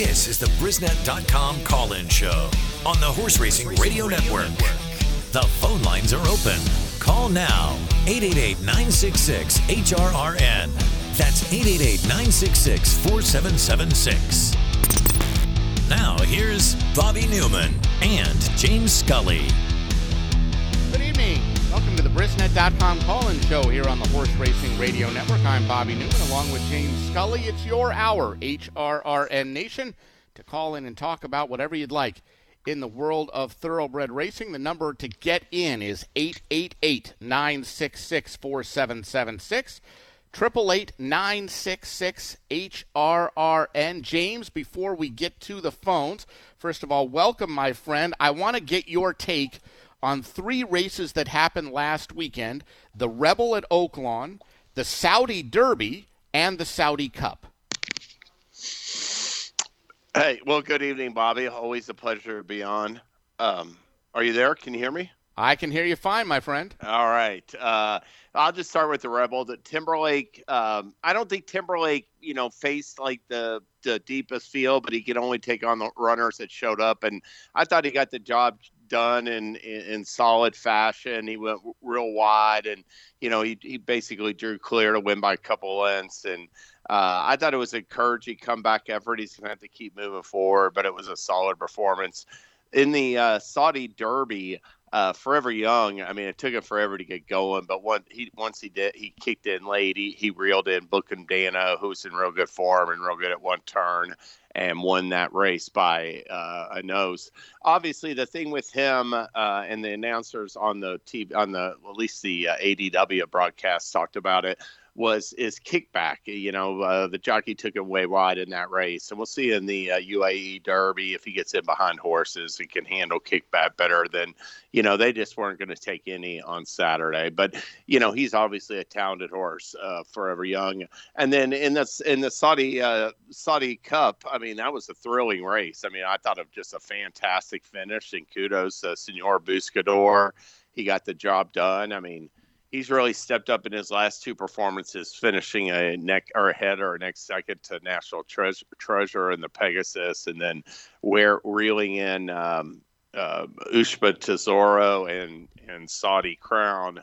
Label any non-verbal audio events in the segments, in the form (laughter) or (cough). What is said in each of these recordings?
This is the Brisnet.com call in show on the Horse Racing Radio Network. The phone lines are open. Call now 888 966 HRRN. That's 888 966 4776. Now, here's Bobby Newman and James Scully. The Brisnet.com call-in show here on the Horse Racing Radio Network. I'm Bobby Newman along with James Scully. It's your hour, HRRN Nation, to call in and talk about whatever you'd like in the world of thoroughbred racing. The number to get in is 888-966-4776. Triple eight nine six six HRRN. James, before we get to the phones, first of all, welcome, my friend. I want to get your take on three races that happened last weekend the Rebel at Oaklawn, the Saudi Derby, and the Saudi Cup. Hey, well, good evening, Bobby. Always a pleasure to be on. Um, are you there? Can you hear me? I can hear you fine, my friend. All right. Uh, I'll just start with the Rebel. The Timberlake. Um, I don't think Timberlake, you know, faced like the the deepest field, but he could only take on the runners that showed up, and I thought he got the job done in, in, in solid fashion. He went real wide, and you know, he he basically drew clear to win by a couple lengths, and uh, I thought it was a encouraging comeback effort. He's going to have to keep moving forward, but it was a solid performance. In the uh, Saudi Derby, uh, Forever Young, I mean, it took him forever to get going, but once he once he did, he kicked in late. He, he reeled in Book'em Danno, who was in real good form and real good at one turn, and won that race by uh, a nose. Obviously, the thing with him uh, and the announcers on the TV, on the at least the uh, ADW broadcast talked about it was is kickback. You know, uh, the jockey took him way wide in that race, and we'll see in the uh, UAE Derby if he gets in behind horses, he can handle kickback better than you know. They just weren't going to take any on Saturday, but you know he's obviously a talented horse, uh, forever young. And then in the in the Saudi uh, Saudi Cup, I mean that was a thrilling race. I mean I thought of just a fantastic finish, and kudos to Senor Buscador. He got the job done. I mean he's really stepped up in his last two performances, finishing a neck or a head or a next second to National Treasure, Treasure and the Pegasus, and then where reeling in um, uh, Ushba Tesoro and and Saudi Crown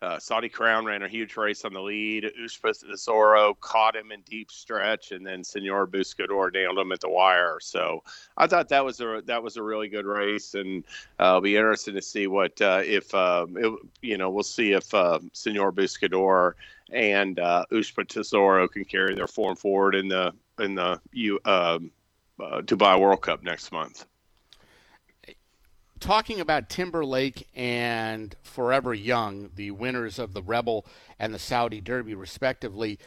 uh, Saudi Crown ran a huge race on the lead. Ushba Tesoro caught him in deep stretch, and then Senor Buscador nailed him at the wire. So I thought that was a that was a really good race, and uh, I'll be interested to see what uh, if um, it, you know we'll see if uh, Senor Buscador and uh, Ushba Tesoro can carry their form forward in the in the U, um, uh, Dubai World Cup next month talking about Timberlake and Forever Young, the winners of the Rebel and the Saudi Derby, respectively,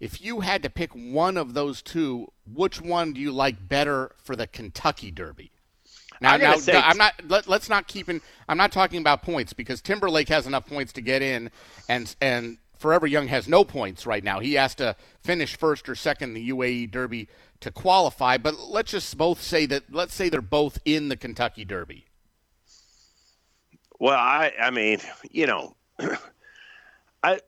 if you had to pick one of those two, which one do you like better for the Kentucky Derby? Now, now say, I'm not. Let, us not keep in. I'm not talking about points because Timberlake has enough points to get in, and and Forever Young has no points right now. He has to finish first or second in the UAE Derby to qualify. But let's just both say that. Let's say they're both in the Kentucky Derby. Well, I I mean, you know, (clears throat) I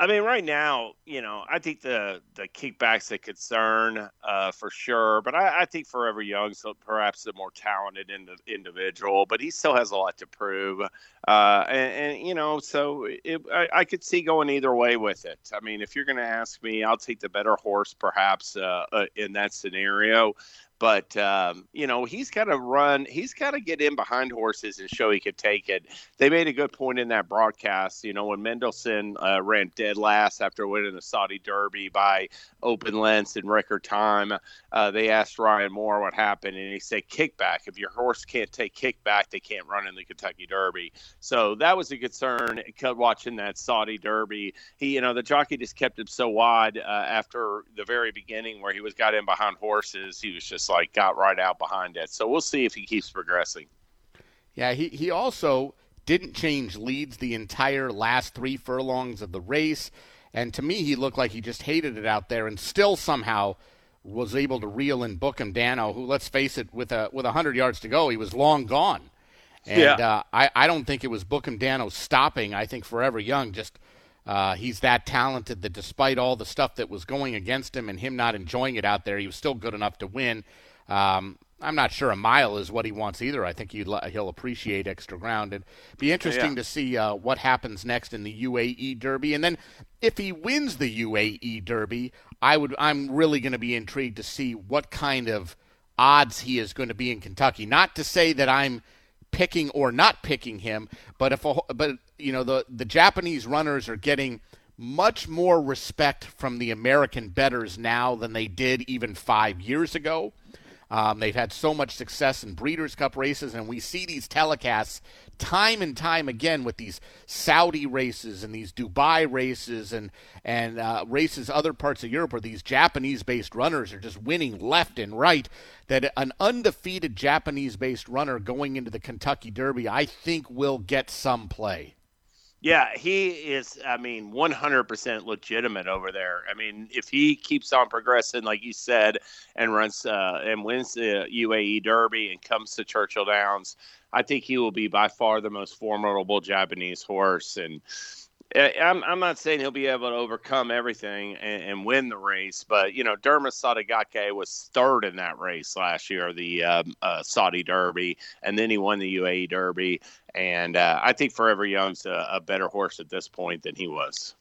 I mean, right now, you know, I think the the kickbacks a concern uh, for sure, but I, I think Forever Young's perhaps the more talented ind- individual, but he still has a lot to prove, uh, and, and, you know, so it, I, I, could see going either way with it. I mean, if you're going to ask me, I'll take the better horse, perhaps uh, uh in that scenario but um, you know he's got to run he's got to get in behind horses and show he could take it. They made a good point in that broadcast you know when mendelssohn uh, ran dead last after winning the saudi derby by open lengths in record time uh, they asked ryan moore what happened and he said kickback if your horse can't take kickback they can't run in the kentucky derby. So that was a concern watching that saudi derby. He you know the jockey just kept him so wide uh, after the very beginning where he was got in behind horses he was just like got right out behind it. So we'll see if he keeps progressing. Yeah, he, he also didn't change leads the entire last three furlongs of the race. And to me, he looked like he just hated it out there and still somehow was able to reel in Book'em Danno, who, let's face it, with a with 100 yards to go, he was long gone. And yeah. uh, I, I don't think it was Book'em Danno stopping. I think Forever Young just uh, he's that talented that despite all the stuff that was going against him and him not enjoying it out there, he was still good enough to win. Um, I'm not sure a mile is what he wants either. I think he'll appreciate extra ground. and be interesting yeah. to see uh, what happens next in the UAE Derby, and then if he wins the UAE Derby, I would. I'm really going to be intrigued to see what kind of odds he is going to be in Kentucky. Not to say that I'm picking or not picking him, but if a, but you know the the Japanese runners are getting much more respect from the American bettors now than they did even five years ago. Um, they've had so much success in Breeders' Cup races, and we see these telecasts time and time again with these Saudi races and these Dubai races and and uh, races other parts of Europe where these Japanese-based runners are just winning left and right. That an undefeated Japanese-based runner going into the Kentucky Derby, I think, will get some play. Yeah, he is. I mean, 100% legitimate over there. I mean, if he keeps on progressing, like you said, and runs uh, and wins the UAE Derby and comes to Churchill Downs, I think he will be by far the most formidable Japanese horse. And I'm, I'm not saying he'll be able to overcome everything and, and win the race, but you know, Derma Sotogake was third in that race last year, the um, uh, Saudi Derby, and then he won the UAE Derby. And uh, I think Forever Young's a, a better horse at this point than he was.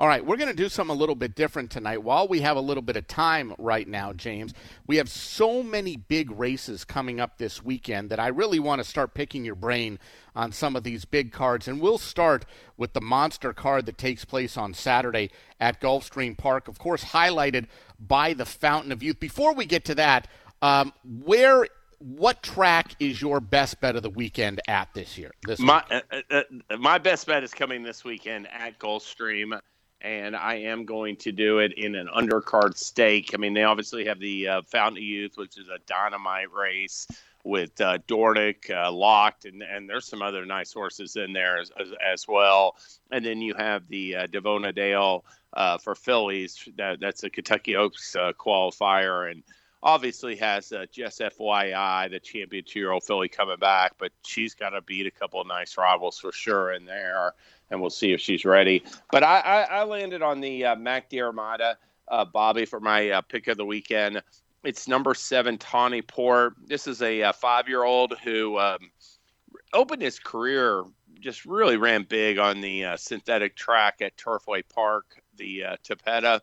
All right, we're going to do something a little bit different tonight. While we have a little bit of time right now, James, we have so many big races coming up this weekend that I really want to start picking your brain on some of these big cards. And we'll start with the monster card that takes place on Saturday at Gulfstream Park, of course, highlighted by the Fountain of Youth. Before we get to that, um, where what track is your best bet of the weekend at this year? This my uh, uh, uh, my best bet is coming this weekend at Gulfstream and I am going to do it in an undercard stake. I mean, they obviously have the uh, Fountain of Youth, which is a dynamite race with uh, Dornoch uh, locked, and, and there's some other nice horses in there as, as, as well. And then you have the uh, Davona Dale uh, for fillies. That, that's a Kentucky Oaks uh, qualifier, and obviously has uh, just FYI the champion two year old filly coming back, but she's got to beat a couple of nice rivals for sure in there and we'll see if she's ready. But I, I, I landed on the uh, Mac Diarmida, uh, Bobby, for my uh, pick of the weekend. It's number seven, Tawny Port. This is a, a uh, five year old who um, opened his career, just really ran big on the uh, synthetic track at Turfway Park, the uh, Tapeta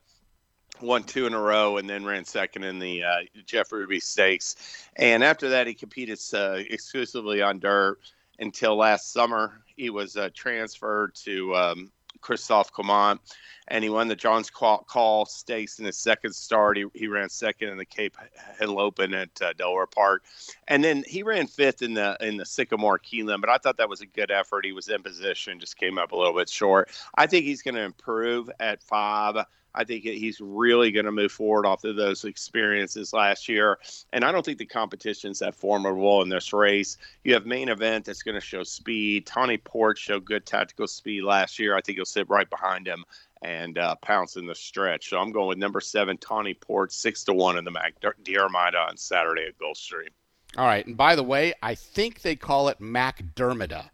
won two in a row and then ran second in the uh, Jeff Ruby Stakes. And after that, he competed uh, exclusively on dirt until last summer. He was uh, transferred to um, Christophe Clement, and he won the John's Call Stakes in his second start. He, he ran second in the Cape Hill Open at uh, Delaware Park, and then he ran fifth in the in the Sycamore Keeneland. But I thought that was a good effort. He was in position, just came up a little bit short. I think he's going to improve at five. I think he's really going to move forward off of those experiences last year. And I don't think the competition's that formidable in this race. You have main event that's going to show speed. Tawny Port showed good tactical speed last year. I think he'll sit right behind him and uh, pounce in the stretch. So I'm going with number seven, Tawny Port, six to one in the Mac Diarmida on Saturday at Gulfstream. All right, and by the way, I think they call it McDermida.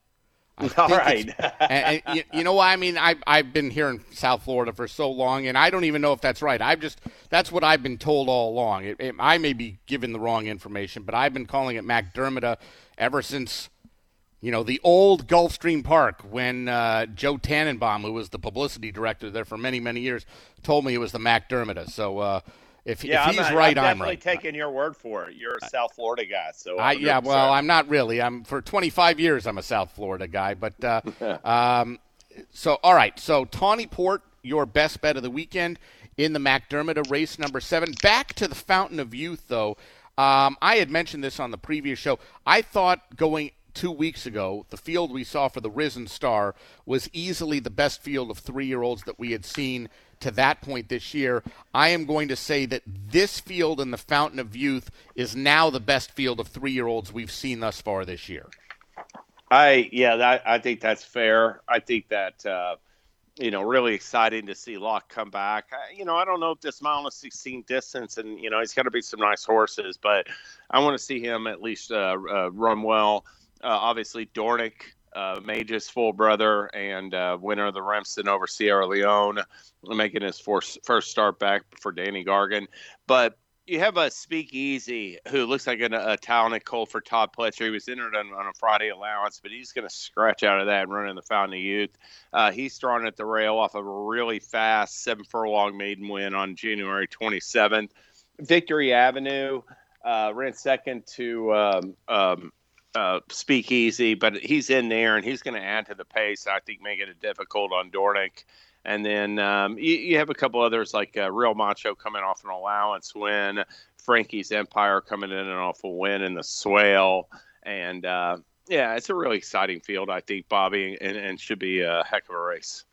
(laughs) All right. and, and you, you, know? I mean, I've, I've been here in South Florida for so long, and I don't even know if that's right. I've just, that's what I've been told all along. It, it, I may be given the wrong information, but I've been calling it McDermott ever since, you know, the old Gulfstream Park when uh, Joe Tannenbaum, who was the publicity director there for many, many years, told me it was the McDermott. So, uh, if, yeah, if he's I'm, right, I'm, I'm right. taking your word for it. You're a South Florida guy, so I, yeah. Well, I'm not really. I'm for 25 years. I'm a South Florida guy, but uh, (laughs) um, so all right. So Tawny Port, your best bet of the weekend in the McDermott race number seven. Back to the Fountain of Youth, though. Um, I had mentioned this on the previous show. I thought going two weeks ago, the field we saw for the Risen Star was easily the best field of three year olds that we had seen to that point this year. I am going to say that this field in the Fountain of Youth is now the best field of three year olds we've seen thus far this year. I yeah, that, I think that's fair. I think that uh, you know really exciting to see Locke come back. I, you know, I don't know if this mile of sixteen distance, and you know he's got to be some nice horses, but I want to see him at least uh, uh, run well. Uh, obviously, Dornoch uh, full brother and uh, winner of the Remsen over Sierra Leone, making his first, first start back for Danny Gargan. But you have a speakeasy who looks like an, a talented colt for Todd Pletcher. He was entered on, on a Friday allowance, but he's going to scratch out of that and run in the Fountain of Youth. Uh, he's throwing at the rail off of a really fast seven furlong maiden win on January 27th. Victory Avenue uh, ran second to um, um, uh, Speakeasy, but he's in there and he's going to add to the pace. I think make it difficult on Dornoch. And then um, you, you, have a couple others like uh, Real Macho coming off an allowance win, Frankie's Empire coming in an awful win in the Swale, and uh, yeah, it's a really exciting field, I think, Bobby, and, and should be a heck of a race.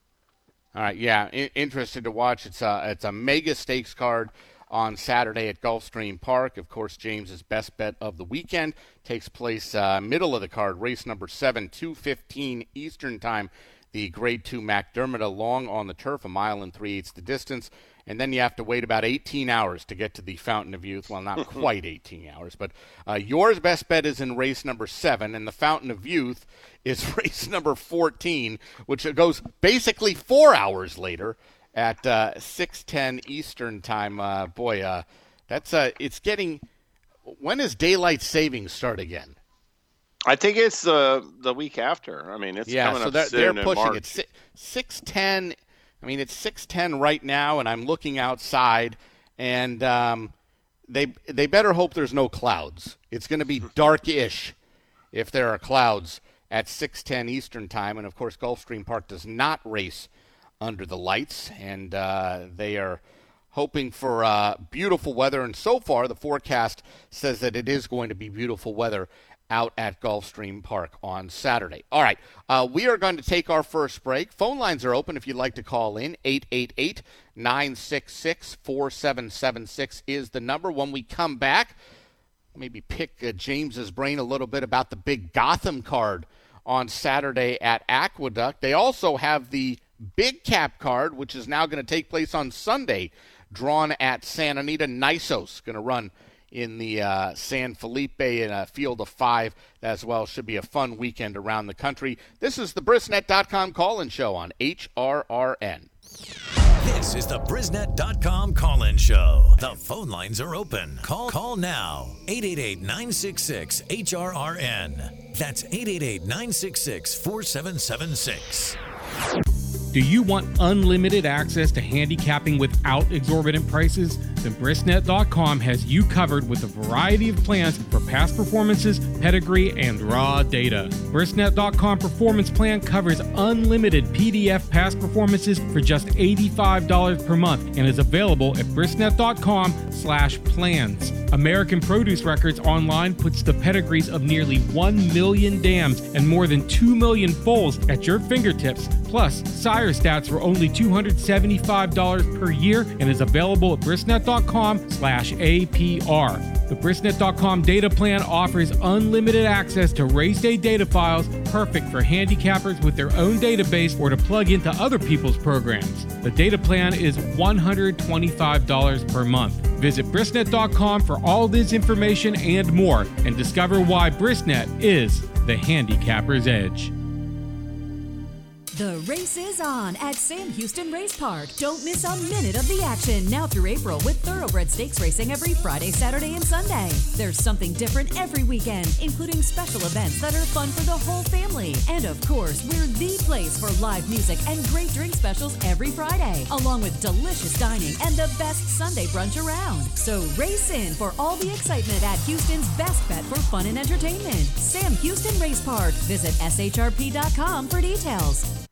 All right, yeah, I- interested to watch. It's a it's a mega stakes card on Saturday at Gulfstream Park. Of course, James's best bet of the weekend takes place uh, middle of the card, race number seven, two fifteen Eastern time the Grade 2 McDermott along on the turf, a mile and three eighths the distance. And then you have to wait about 18 hours to get to the Fountain of Youth. Well, not (laughs) quite 18 hours, but uh, yours best bet is in race number seven, and the Fountain of Youth is (laughs) race number 14, which goes basically four hours later at uh, 6:10 Eastern time. Uh, boy, uh, that's uh, it's getting. When does daylight savings start again? I think it's the the week after. I mean, it's yeah, coming so up they're, they're pushing it. It's six ten. I mean, it's six ten right now, and I'm looking outside, and um, they they better hope there's no clouds. It's going to be (laughs) dark-ish if there are clouds at six ten Eastern time, and of course, Gulfstream Park does not race under the lights, and uh, they are hoping for uh, beautiful weather. And so far, the forecast says that it is going to be beautiful weather out at Gulfstream Park on Saturday. All right, uh, we are going to take our first break. Phone lines are open if you'd like to call in. 888 966 4776 is the number. When we come back, maybe pick uh, James's brain a little bit about the big Gotham card on Saturday at Aqueduct. They also have the Big Cap card, which is now going to take place on Sunday, drawn at Santa Anita. Nysos going to run in the uh, San Felipe in a field of five as well. Should be a fun weekend around the country. This is the Brisnet.com call in show on HRRN. This is the Brisnet.com call in show. The phone lines are open. Call call now 888 966 HRRN. That's 888 966 4776. Do you want unlimited access to handicapping without exorbitant prices? Then Brisnet.com has you covered with a variety of plans for past performances, pedigree, and raw data. Brisnet.com Performance Plan covers unlimited PDF past performances for just $85 per month and is available at Brisnet.com slash plans. American Produce Records Online puts the pedigrees of nearly 1 million dams and more than 2 million foals at your fingertips, plus sire stats for only $275 per year and is available at brisnet.com slash APR. The Brisnet.com data plan offers unlimited access to race day data files, perfect for handicappers with their own database or to plug into other people's programs. The data plan is $125 per month. Visit Brisnet.com for all this information and more and discover why Brisnet is the handicapper's edge. The race is on at Sam Houston Race Park. Don't miss a minute of the action now through April with thoroughbred stakes racing every Friday, Saturday, and Sunday. There's something different every weekend, including special events that are fun for the whole family. And of course, we're the place for live music and great drink specials every Friday, along with delicious dining and the best Sunday brunch around. So race in for all the excitement at Houston's best bet for fun and entertainment. Sam Houston Race Park. Visit shrp.com for details.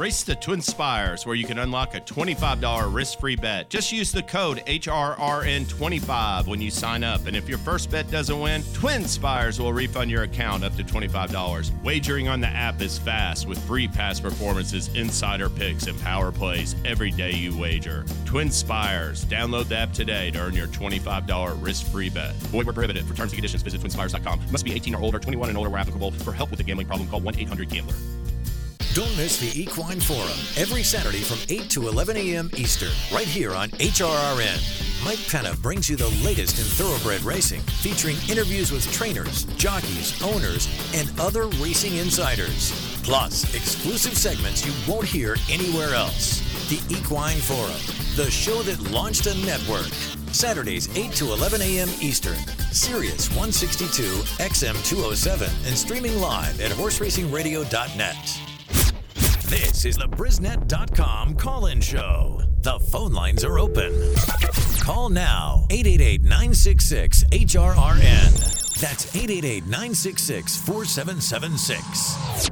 Race the Twin Spires, where you can unlock a $25 risk free bet. Just use the code HRRN25 when you sign up. And if your first bet doesn't win, Twin Spires will refund your account up to $25. Wagering on the app is fast with free past performances, insider picks, and power plays every day you wager. Twin Spires. Download the app today to earn your $25 risk free bet. Void where prohibited. For terms and conditions, visit twinspires.com. Must be 18 or older, 21 and older where applicable. For help with a gambling problem, call 1 800 Gambler. Don't miss the Equine Forum every Saturday from 8 to 11 a.m. Eastern, right here on HRRN. Mike Penna brings you the latest in thoroughbred racing, featuring interviews with trainers, jockeys, owners, and other racing insiders. Plus, exclusive segments you won't hear anywhere else. The Equine Forum, the show that launched a network. Saturdays, 8 to 11 a.m. Eastern. Sirius 162, XM 207, and streaming live at horseracingradio.net. This is the Brisnet.com call in show. The phone lines are open. Call now 888 966 HRRN. That's 888 966 4776.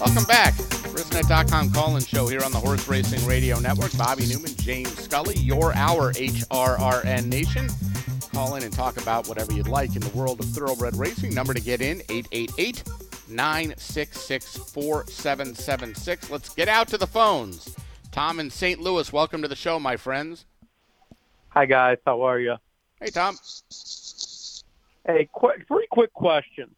Welcome back. Brisnet.com call-in show here on the Horse Racing Radio Network. Bobby Newman, James Scully, your our HRRN Nation. Call in and talk about whatever you'd like in the world of thoroughbred racing. Number to get in, 888 966 4776. Let's get out to the phones. Tom in St. Louis, welcome to the show, my friends. Hi guys, how are you? Hey, Tom. Hey, quick, three quick questions.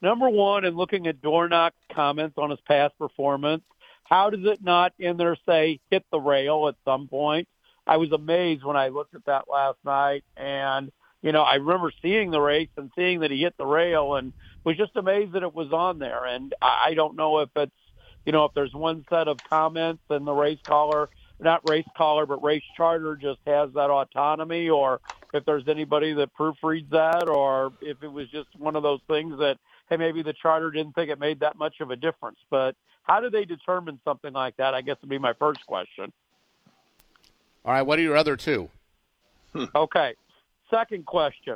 Number one, in looking at Dornoch's comments on his past performance, how does it not in there say hit the rail at some point? I was amazed when I looked at that last night, and you know I remember seeing the race and seeing that he hit the rail, and was just amazed that it was on there. And I don't know if it's you know if there's one set of comments and the race caller, not race caller, but race charter just has that autonomy, or if there's anybody that proofreads that, or if it was just one of those things that hey, maybe the charter didn't think it made that much of a difference. But how do they determine something like that? I guess would be my first question. All right, what are your other two? (laughs) Okay. Second question.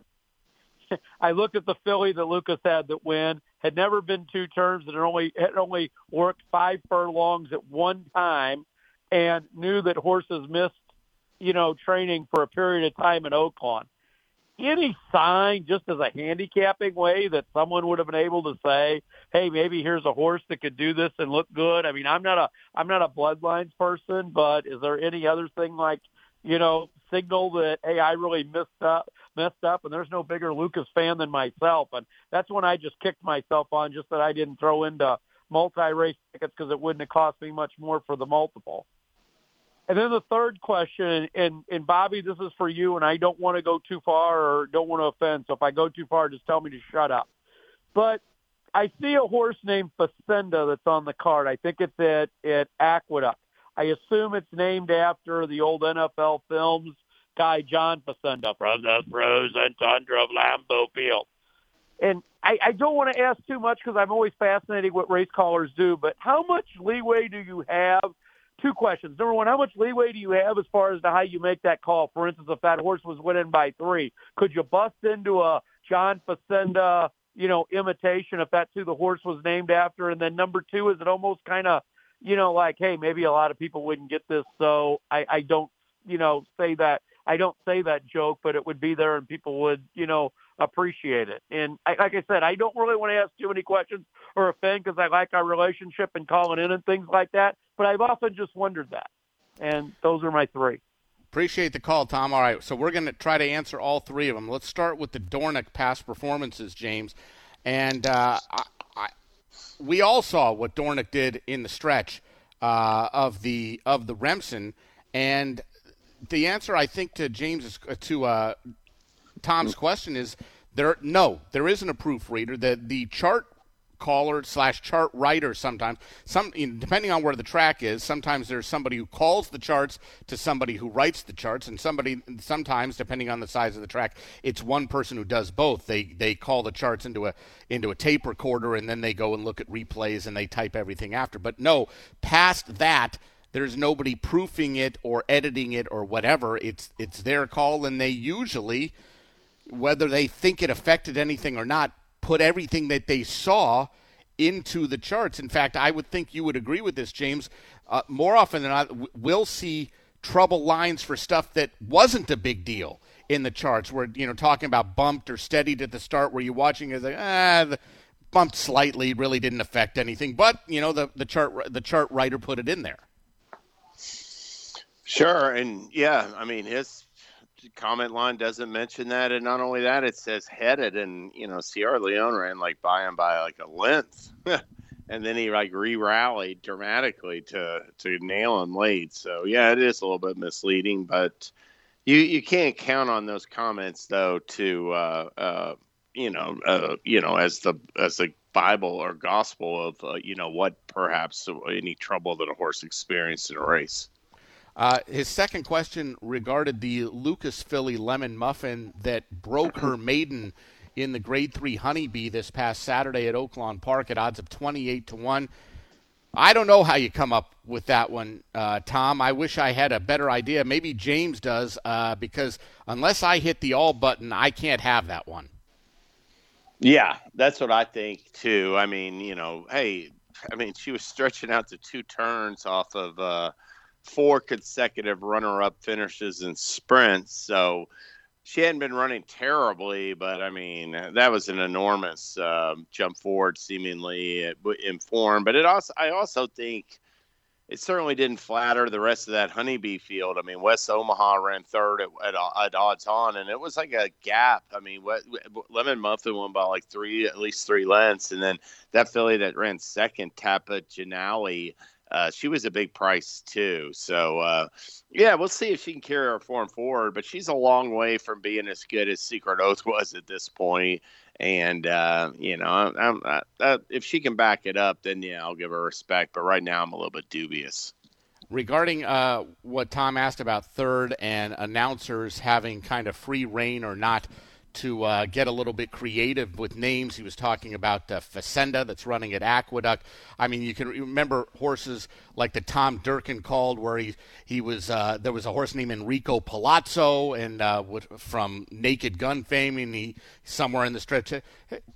(laughs) I looked at the filly that Lucas had that win, had never been two turns, and had only had only worked five furlongs at one time, and knew that horses missed, you know, training for a period of time in Oaklawn. Any sign, just as a handicapping way, that someone would have been able to say, "Hey, maybe here's a horse that could do this and look good." I mean, I'm not a I'm not a bloodlines person, but is there any other thing like, you know, signal that hey, I really messed up, messed up, and there's no bigger Lucas fan than myself, and that's when I just kicked myself on just that I didn't throw into multi-race tickets because it wouldn't have cost me much more for the multiple. And then the third question, and, and Bobby, this is for you, and I don't want to go too far or don't want to offend. So if I go too far, just tell me to shut up. But I see a horse named Facenda that's on the card. I think it's at, at Aqueduct. I assume it's named after the old NFL films guy, John Facenda, from the frozen tundra of Lambeau Field. And I, I don't want to ask too much because I'm always fascinated what race callers do, but how much leeway do you have two questions. Number one, how much leeway do you have as far as to how you make that call? For instance, if that horse was winning by three, could you bust into a John Facenda, you know, imitation if that's who the horse was named after? And then number two, is it almost kind of, you know, like, hey, maybe a lot of people wouldn't get this, so I, I don't, you know, say that. I don't say that joke, but it would be there and people would, you know, appreciate it. And I, like I said, I don't really want to ask too many questions or offend because I like our relationship and calling in and things like that. But I've often just wondered that. And those are my three. Appreciate the call, Tom. All right, so we're going to try to answer all three of them. Let's start with the Dornoch past performances, James. And uh, I, I, we all saw what Dornoch did in the stretch uh, of the of the Remsen, and the answer I think to James's to uh, Tom's question is there. No, there isn't a proofreader. The the chart caller slash chart writer sometimes. Some depending on where the track is sometimes there's somebody who calls the charts to somebody who writes the charts and somebody sometimes depending on the size of the track it's one person who does both. They they call the charts into a into a tape recorder and then they go and look at replays and they type everything after. But no past that there's nobody proofing it or editing it or whatever. It's it's their call and they usually whether they think it affected anything or not put everything that they saw into the charts. In fact, I would think you would agree with this, James. Uh, more often than not, we'll see trouble lines for stuff that wasn't a big deal in the charts. We're you know talking about bumped or steadied at the start, where you're watching as like ah. The, bumped slightly really didn't affect anything but you know the, the chart the chart writer put it in there sure and yeah i mean his comment line doesn't mention that, and not only that, it says headed, and you know Sierra Leone ran like by and by like a length, (laughs) and then he like re-rallied dramatically to to nail him late. So yeah, it is a little bit misleading, but you you can't count on those comments though to uh, uh, you know uh, you know as the as the Bible or gospel of uh, you know what perhaps any trouble that a horse experienced in a race. Uh, his second question regarded the Lucas filly Lemon Muffin that broke her (coughs) maiden in the Grade Three Honeybee this past Saturday at Oaklawn Park at odds of twenty-eight to one. I don't know how you come up with that one, uh, Tom. I wish I had a better idea. Maybe James does, uh, because unless I hit the all button, I can't have that one. Yeah, that's what I think too. I mean, you know, hey, I mean, she was stretching out to two turns off of uh, four consecutive runner-up finishes in sprints. So she hadn't been running terribly, but I mean that was an enormous um, jump forward, seemingly in form. But it also, I also think it certainly didn't flatter the rest of that honeybee field. I mean, West Omaha ran third at, at, at odds on, and it was like a gap. I mean, what, Lemon Muffin won by like three, at least three lengths, and then that filly that ran second, Tappa Janali, uh, she was a big price too. So uh, yeah, we'll see if she can carry her form forward. But she's a long way from being as good as Secret Oath (laughs) was at this point. And uh, you know, I'm, I'm, uh, if she can back it up, then yeah, I'll give her respect. But right now, I'm a little bit dubious. Regarding uh, what Tom asked about third and announcers having kind of free rein or not to uh, get a little bit creative with names. He was talking about uh, Facenda that's running at Aqueduct. I mean, you can remember horses like the Tom Durkin called, where he he was uh, there was a horse named Enrico Palazzo, and uh, from Naked Gun fame, and he somewhere in the stretch,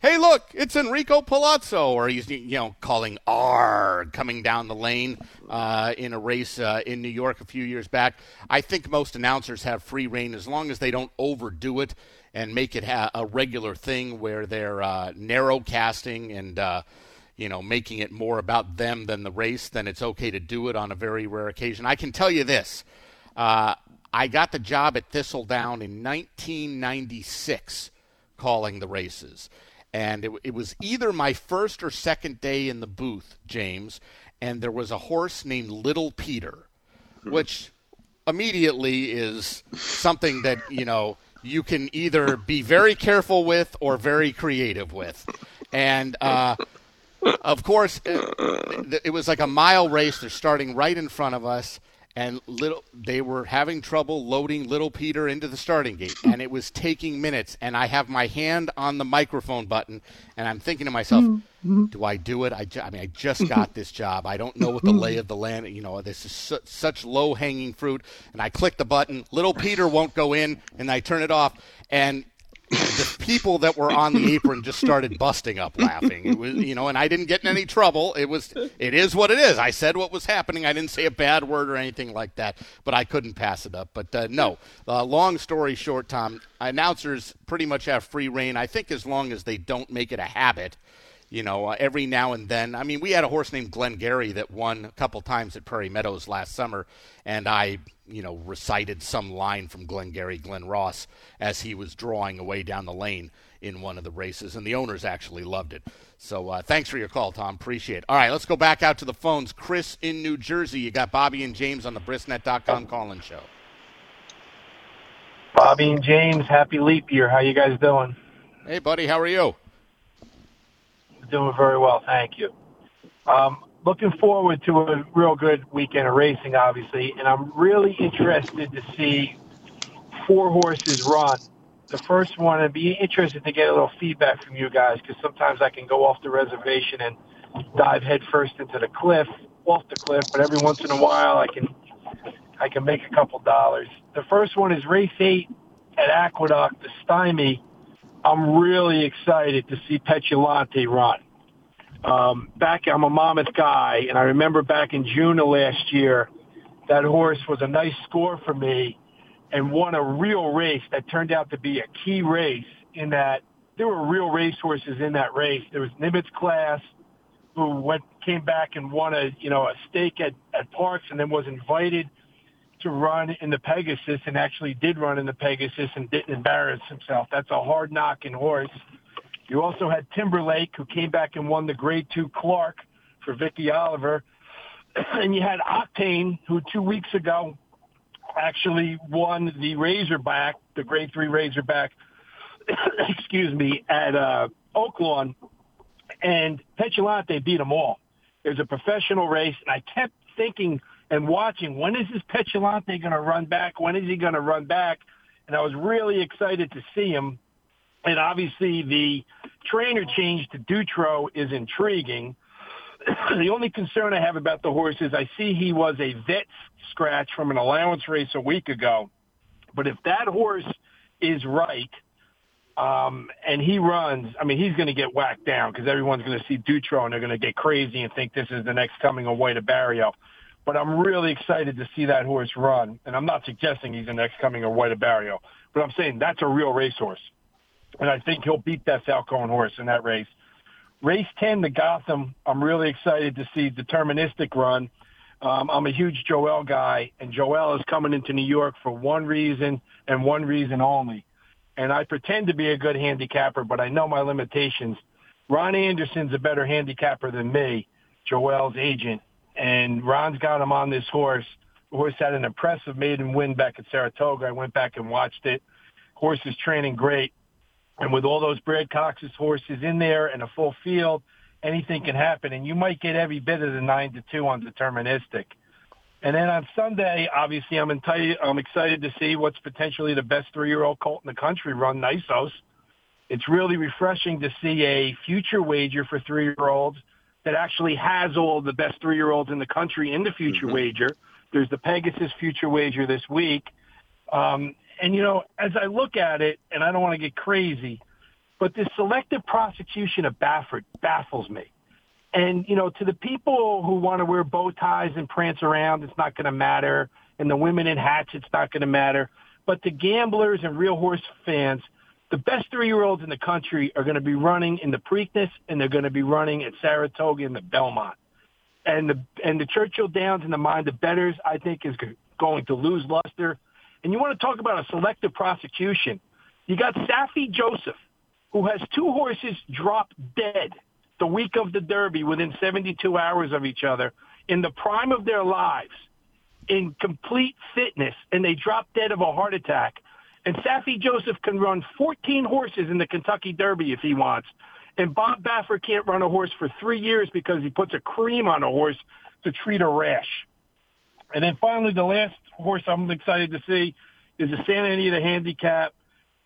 hey, look, it's Enrico Palazzo, or he's you know calling R coming down the lane uh, in a race uh, in New York a few years back. I think most announcers have free rein as long as they don't overdo it and make it ha- a regular thing where they're uh, narrow casting and uh, you know making it more about them than the race, then it's okay to do it on a very rare occasion. I can tell you this: uh, I got the job at Thistledown in 1996, calling the races, and it, it was either my first or second day in the booth, James, and there was a horse named Little Peter, which immediately is something that you know you can either be very careful with or very creative with. And uh, of course, it, it, was like a mile race. They're starting right in front of us, and little they were having trouble loading little Peter into the starting gate, and it was taking minutes. And I have my hand on the microphone button, and I'm thinking to myself. Mm-hmm. Do I do it? I, ju- I mean, I just got this job. I don't know what the lay of the land. You know, this is su- such low hanging fruit. And I click the button. Little Peter won't go in, and I turn it off. And the people that were on the apron just started busting up laughing. It was, you know, and I didn't get in any trouble. It was, it is what it is. I said what was happening. I didn't say a bad word or anything like that, but I couldn't pass it up. But uh, no, uh, long story short, Tom, announcers pretty much have free rein. I think as long as they don't make it a habit you know, uh, every now and then. I mean, we had a horse named Glengarry that won a couple times at Prairie Meadows last summer, and I, you know, recited some line from Glengarry Glen Ross as he was drawing away down the lane in one of the races, and the owners actually loved it. So uh, thanks for your call, Tom. Appreciate it. All right, let's go back out to the phones. Chris in New Jersey, you got Bobby and James on the Brisnet.com call-in show. Bobby and James, happy leap year. How you guys doing? Hey, buddy. How are you? Doing very well, thank you. Um, looking forward to a real good weekend of racing, obviously, and I'm really interested to see four horses run. The first one, I'd be interested to get a little feedback from you guys because sometimes I can go off the reservation and dive headfirst into the cliff, off the cliff, but every once in a while I can I can make a couple dollars. The first one is race eight at Aqueduct, the Stymie I'm really excited to see Petulante run. Um, back, I'm a Monmouth guy, and I remember back in June of last year, that horse was a nice score for me and won a real race that turned out to be a key race in that there were real racehorses in that race. There was Nimitz class who went, came back and won a, you know, a stake at, at Parx and then was invited to run in the Pegasus and actually did run in the Pegasus and didn't embarrass himself. That's a hard knocking horse. You also had Timberlake, who came back and won the Grade Two Clark for Vicky Oliver, (clears throat) and you had Octane, who two weeks ago actually won the Razorback, the Grade Three Razorback. (clears throat) excuse me, at uh, Oaklawn, and Petulante beat them all. It was a professional race, and I kept thinking and watching, when is this Petulante going to run back? When is he going to run back? And I was really excited to see him. And obviously the trainer change to Dutrow is intriguing. (clears throat) the only concern I have about the horse is I see he was a vet scratch from an allowance race a week ago. But if that horse is right, um, and he runs, I mean, he's going to get whacked down because everyone's going to see Dutrow and they're going to get crazy and think this is the next coming of White Abarrio. But I'm really excited to see that horse run. And I'm not suggesting he's the next coming of White Abarrio, but I'm saying that's a real racehorse. And I think he'll beat that Falcone horse in that race. Race 10, the Gotham, I'm really excited to see deterministic run. Um, I'm a huge Joel guy, and Joel is coming into New York for one reason and one reason only and I pretend to be a good handicapper, but I know my limitations. Ron Anderson's a better handicapper than me, Joel's agent, and Ron's got him on this horse. The horse had an impressive maiden win back at Saratoga. I went back and watched it. Horse is training great, and with all those Brad Cox's horses in there and a full field, anything can happen. And you might get every bit of the nine to two on deterministic. And then on Sunday, obviously, I'm, enti- I'm excited to see what's potentially the best three-year-old colt in the country run Nysos. It's really refreshing to see a future wager for three-year-olds that actually has all the best three-year-olds in the country in the future mm-hmm. wager. There's the Pegasus future wager this week. Um, and, you know, as I look at it, and I don't want to get crazy, but this selective prosecution of Baffert baffles me. And, you know, to the people who want to wear bow ties and prance around, it's not going to matter. And the women in hats, it's not going to matter. But to gamblers and real horse fans, the best three-year-olds in the country are going to be running in the Preakness and they're going to be running at Saratoga and the Belmont. And the, and the Churchill Downs in the mind of bettors, I think is going to lose luster. And you want to talk about a selective prosecution. You got Saffie Joseph, who has two horses drop dead the week of the Derby within 72 hours of each other in the prime of their lives in complete fitness and they drop dead of a heart attack. And Saffie Joseph can run 14 horses in the Kentucky Derby if he wants. And Bob Baffert can't run a horse for three years because he puts a cream on a horse to treat a rash. And then finally, the last horse I'm excited to see is the Santa Anita Handicap.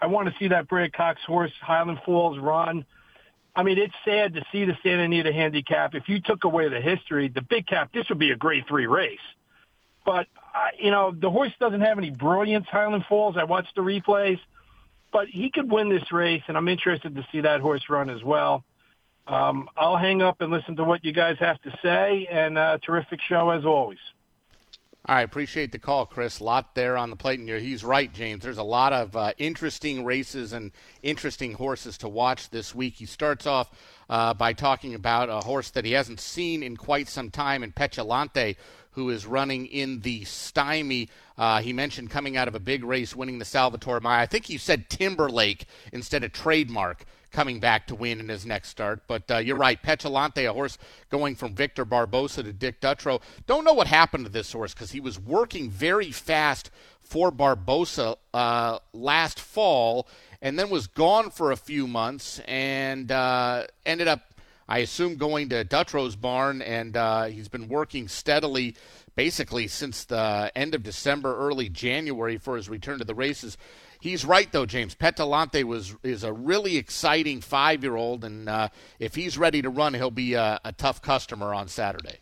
I want to see that Brad Cox horse, Highland Falls, run. I mean, it's sad to see the Santa Anita handicap. If you took away the history, the big cap, this would be a grade three race. But, uh, you know, the horse doesn't have any brilliance, Highland Falls. I watched the replays, but he could win this race, and I'm interested to see that horse run as well. Um, I'll hang up and listen to what you guys have to say, and uh, terrific show as always. I appreciate the call, Chris. A lot there on the plate, and he's right, James. There's a lot of uh, interesting races and interesting horses to watch this week. He starts off uh, by talking about a horse that he hasn't seen in quite some time in Petulante, who is running in the Stymie. Uh, he mentioned coming out of a big race, winning the Salvator Mile. I think he said Timberlake instead of Trademark coming back to win in his next start. But uh, you're right, Petulante, a horse going from Victor Barbosa to Dick Dutrow. Don't know what happened to this horse because he was working very fast for Barbosa uh, last fall and then was gone for a few months and uh, ended up, I assume, going to Dutrow's barn. And uh, he's been working steadily basically since the end of December, early January for his return to the races. He's right though, James. Petulante was is a really exciting five year old, and uh, if he's ready to run, he'll be a, a, tough customer on Saturday.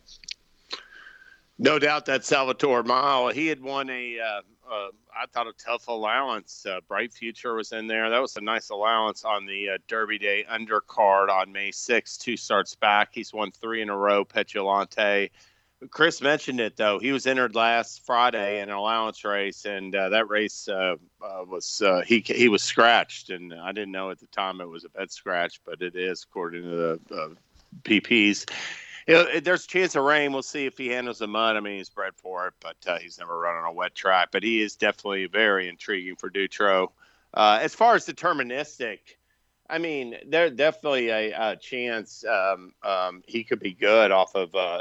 No doubt that Salvator Mile. He had won a, uh, uh, I thought a tough allowance. Uh, Bright Future was in there. That was a nice allowance on the uh, Derby Day undercard on May 6th. Two starts back. He's won three in a row. Petulante Chris mentioned it though. He was entered last Friday in an allowance race, and uh, that race uh, was he he was scratched, and I didn't know at the time it was a vet scratch, but it is according to the PPs. There's a chance of rain. We'll see if he handles the mud. I mean, he's bred for it, but uh, he's never run on a wet track. But he is definitely very intriguing for Dutrow. Uh, as far as deterministic, I mean, there's definitely a, a chance um, um, he could be good off of uh,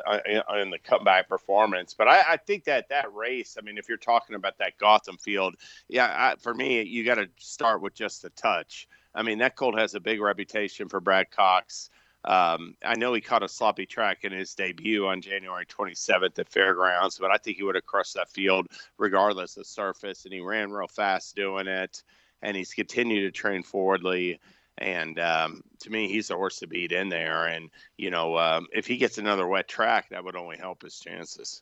in the comeback performance. But I, I, think that that race, I mean, if you're talking about that Gotham field, yeah, I, for me, you got to start with just the touch. I mean, that colt has a big reputation for Brad Cox. Um, I know he caught a sloppy track in his debut on January 27th at Fairgrounds, but I think he would have crushed that field regardless of surface. And he ran real fast doing it, and he's continued to train forwardly. And um, to me, he's the horse to beat in there. And you know, um, if he gets another wet track, that would only help his chances.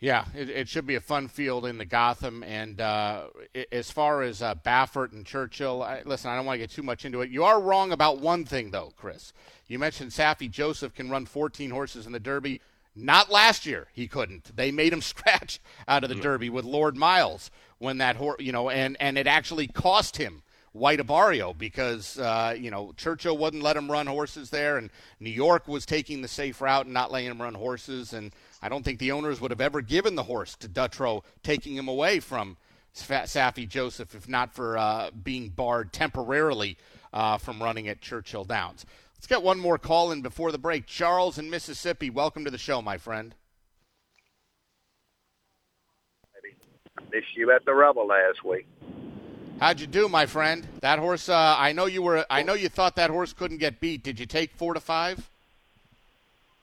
Yeah, it, it, should be a fun field in the Gotham. And uh, as far as uh, Baffert and Churchill, I, listen, I don't want to get too much into it. You are wrong about one thing, though, Chris. You mentioned Saffie Joseph can run 14 horses in the Derby. Not last year, he couldn't. They made him (laughs) scratch out of the Derby with Lord Miles when that horse, you know, and and it actually cost him White Abarrio because uh, you know Churchill wouldn't let him run horses there, and New York was taking the safe route and not letting him run horses, and I don't think the owners would have ever given the horse to Dutrow, taking him away from Saffie Joseph if not for uh, being barred temporarily uh, from running at Churchill Downs. Let's get one more call in before the break. Charles in Mississippi, welcome to the show, my friend. This you at the Rebel last week. How'd you do, my friend? That horse. Uh, I know you were. I know you thought that horse couldn't get beat. Did you take four to five?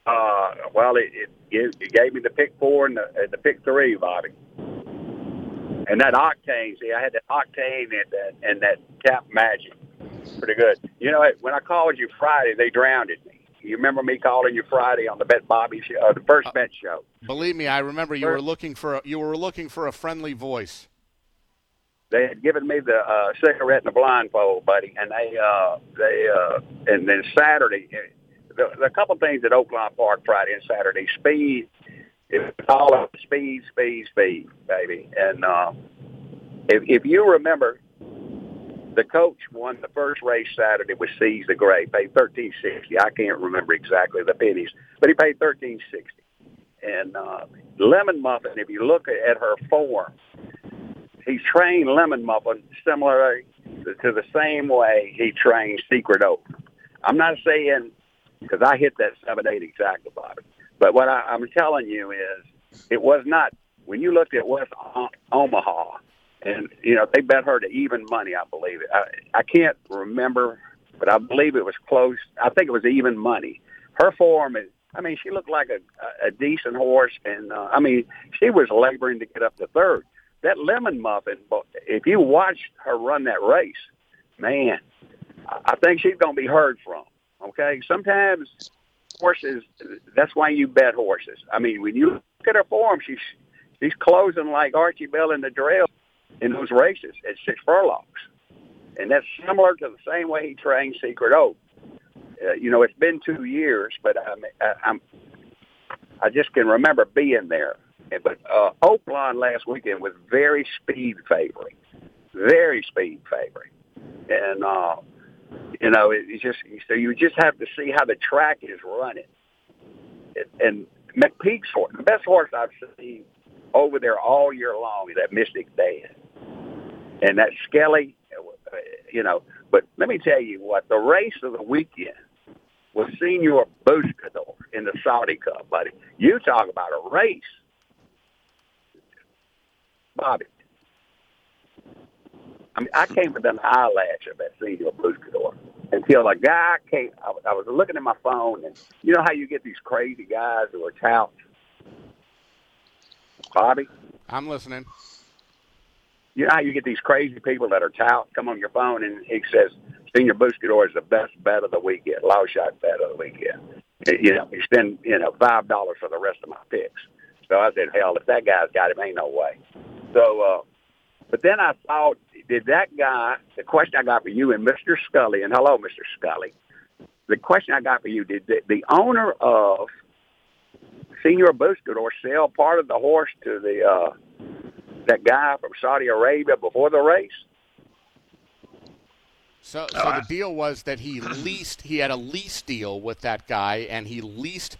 Uh, well, it, it, it gave me the pick four and the, and the pick three, Bobby. And that octane, see, I had that octane and that, and that tap magic. Pretty good. You know, when I called you Friday, they drowned me. You remember me calling you Friday on the Bet Bobby show, uh, the first uh, bet show? Believe me, I remember you were looking for a, you were looking for a friendly voice. They had given me the uh, cigarette and the blindfold, buddy, and they uh, they uh, and then Saturday the, the couple things at Oaklawn Park Friday and Saturday. Speed, it's all about speed, speed, speed, baby. And uh, if, if you remember, the coach won the first race Saturday with Seize the Grey, paid thirteen sixty. I can't remember exactly the pennies, but he paid thirteen sixty. And uh, Lemon Muffin, if you look at her form, he's trained Lemon Muffin similar to the same way he trained Secret Oath. I'm not saying because I hit that seven eight exactly, Bobby. But what I, I'm telling you is, it was not when you looked at West Omaha, and you know they bet her to even money. I believe it. I, I can't remember, but I believe it was close. I think it was even money. Her form is. I mean, she looked like a, a decent horse, and uh, I mean, she was laboring to get up to third. That lemon muffin, if you watched her run that race, man, I think she's going to be heard from. Okay, sometimes horses. That's why you bet horses. I mean, when you look at her form, she's she's closing like Archie Bell in the drill in those races at six furlongs, and that's similar to the same way he trained Secret Oath. Uh, you know, it's been two years, but I'm, I, I'm I just can remember being there. But uh, Oaklawn last weekend was very speed favoring, very speed favoring, and uh, you know, it, it's just so you just have to see how the track is running. It, and McPeek's horse, the best horse I've seen over there all year long is that Mystik Dan. And that Skelly, uh, you know, but let me tell you what, the race of the weekend was Senor Buscador in the Saudi Cup, buddy. You talk about a race. Bobby, I mean, I came within an eyelash of that Senor Buscador until a guy came. I, I was looking at my phone, and you know how you get these crazy guys who are touts. Bobby, I'm listening. You know how you get these crazy people that are touts come on your phone, and he says Senor Buscador is the best bet of the weekend, low shot bet of the weekend. You know, he spend you know five dollars for the rest of my picks. So I said, hell, if that guy's got him, ain't no way. So, uh, but then I thought did that guy, the question I got for you and Mr. Scully, and hello, Mr. Scully, the question I got for you, did the, the owner of Senor Buscador sell part of the horse to the uh, that guy from Saudi Arabia before the race? So, so the deal was that he leased. He had a lease deal with that guy, and he leased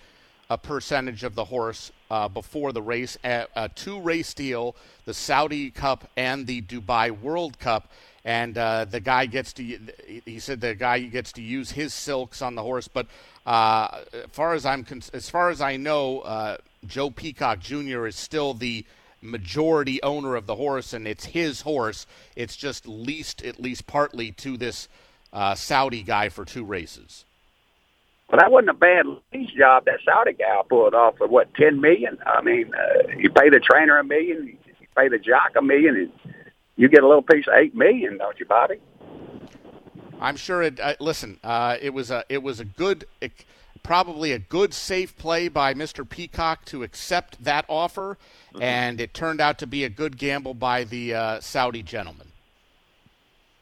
a percentage of the horse uh, before the race. A, a two race deal, the Saudi Cup and the Dubai World Cup. And uh, the guy gets to. He said the guy gets to use his silks on the horse. But uh, as far as I'm, as far as I know, uh, Joe Peacock Jr. is still the majority owner of the horse, and it's his horse. It's just leased, at least partly, to this uh, Saudi guy for two races. Well, that wasn't a bad lease job that Saudi guy pulled off for what ten million. I mean, uh, you pay the trainer a million, you pay the jock a million, and you get a little piece of eight million, don't you, Bobby? I'm sure it. Uh, listen, uh, it was a it was a good, it, probably a good safe play by Mr. Peacock to accept that offer, mm-hmm. and it turned out to be a good gamble by the uh, Saudi gentleman.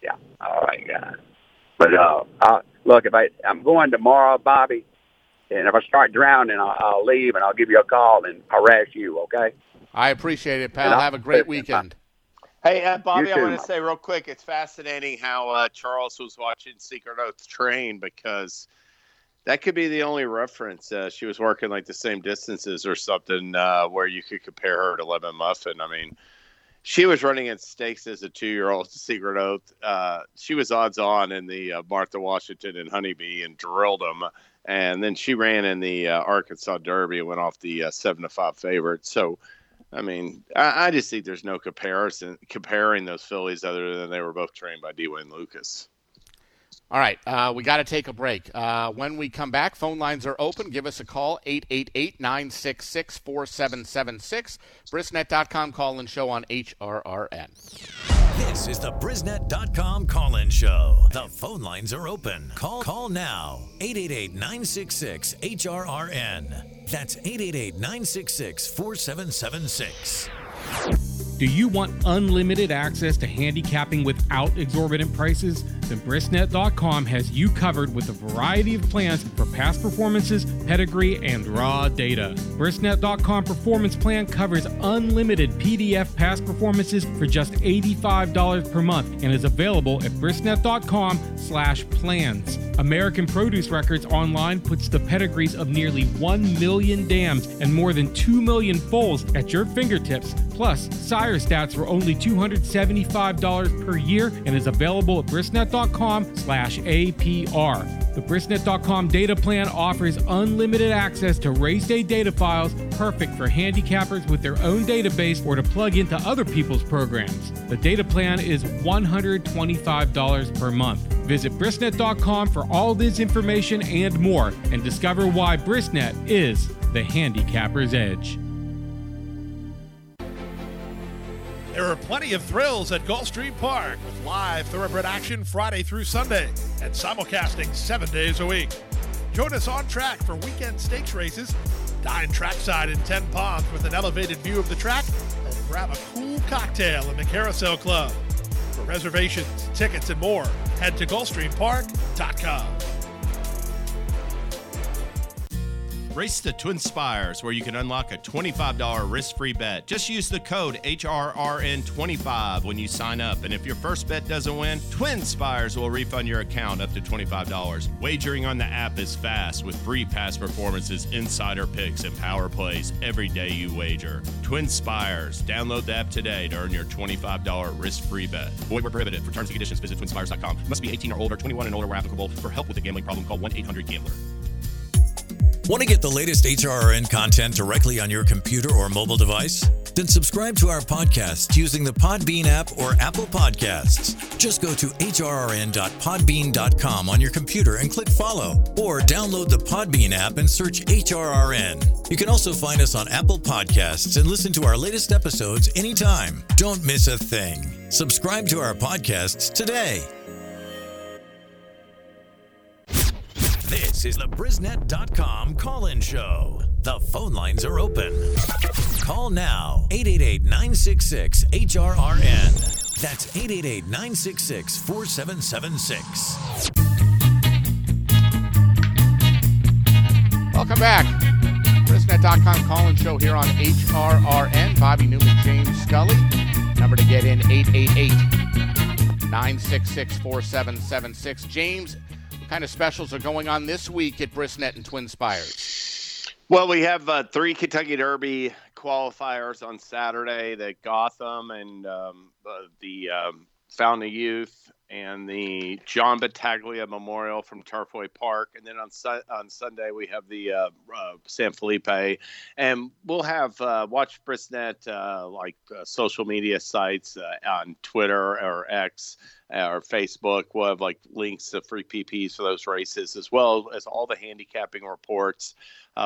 Yeah. All right, guys. But uh, I, look, if I I'm going tomorrow, Bobby, and if I start drowning, I'll, I'll leave and I'll give you a call and harass you. Okay. I appreciate it, pal. Have a great weekend. Hey, uh, Bobby, I want to say real quick, it's fascinating how uh, Charles was watching Secret Oath train because that could be the only reference. Uh, she was working like the same distances or something uh, where you could compare her to Lemon Muffin. I mean, she was running in stakes as a two-year-old secret oath. Uh, she was odds on in the uh, Martha Washington and Honeybee and drilled them. And then she ran in the uh, Arkansas Derby and went off the uh, seven to five favorite. So, I mean, I, I, just think there's no comparison comparing those fillies other than they were both trained by D. Wayne Lukas. All right, uh, we got to take a break. Uh, when we come back, phone lines are open. Give us a call, 888 966 4776. Brisnet.com call in show on HRRN. This is the Brisnet.com call in show. The phone lines are open. Call, call now, 888 966 HRRN. That's 888 966 4776. Do you want unlimited access to handicapping without exorbitant prices? Then Brisnet.com has you covered with a variety of plans for past performances, pedigree, and raw data. Brisnet.com Performance Plan covers unlimited PDF past performances for just $85 per month and is available at Brisnet.com slash plans. American Produce Records Online puts the pedigrees of nearly 1 million dams and more than 2 million foals at your fingertips, plus Sire Stats for only $275 per year and is available at brisnet.com slash APR. The Brisnet.com data plan offers unlimited access to race day data files, perfect for handicappers with their own database or to plug into other people's programs. The data plan is $125 per month. Visit Brisnet.com for all this information and more and discover why Brisnet is the handicapper's edge. There are plenty of thrills at Gulfstream Park with live thoroughbred action Friday through Sunday and simulcasting seven days a week. Join us on track for weekend stakes races, dine trackside in 10 Palms with an elevated view of the track, and grab a cool cocktail in the Carousel Club. For reservations, tickets, and more, head to GulfstreamPark.com. Race the Twin Spires, where you can unlock a $25 risk free bet. Just use the code HRRN25 when you sign up. And if your first bet doesn't win, Twin Spires will refund your account up to $25. Wagering on the app is fast with free past performances, insider picks, and power plays every day you wager. Twin Spires. Download the app today to earn your $25 risk free bet. Void where prohibited. For terms and conditions, visit twinspires.com. Must be 18 or older, 21 and older where applicable. For help with a gambling problem, call 1 800 Gambler. Want to get the latest HRN content directly on your computer or mobile device? Then subscribe to our podcast using the Podbean app or Apple Podcasts. Just go to hrrn.podbean.com on your computer and click follow, or download the Podbean app and search HRRN. You can also find us on Apple Podcasts and listen to our latest episodes anytime. Don't miss a thing. Subscribe to our podcasts today. This is the Brisnet.com call in show. The phone lines are open. Call now 888 966 HRRN. That's 888 966 4776. Welcome back. Brisnet.com call in show here on HRRN. Bobby Newman, James Scully. Number to get in 888 966 4776. James, kind of specials are going on this week at Brisnet and Twin Spires? Well, we have uh, three Kentucky Derby qualifiers on Saturday the Gotham and um, uh, the um, Fountain of Youth and the John Battaglia Memorial from Turfway Park, and then on su- on Sunday we have the uh, uh, San Felipe, and we'll have uh, watch Brisnet uh, like uh, social media sites uh, on Twitter or X or Facebook. We'll have like links to free PPs for those races, as well as all the handicapping reports,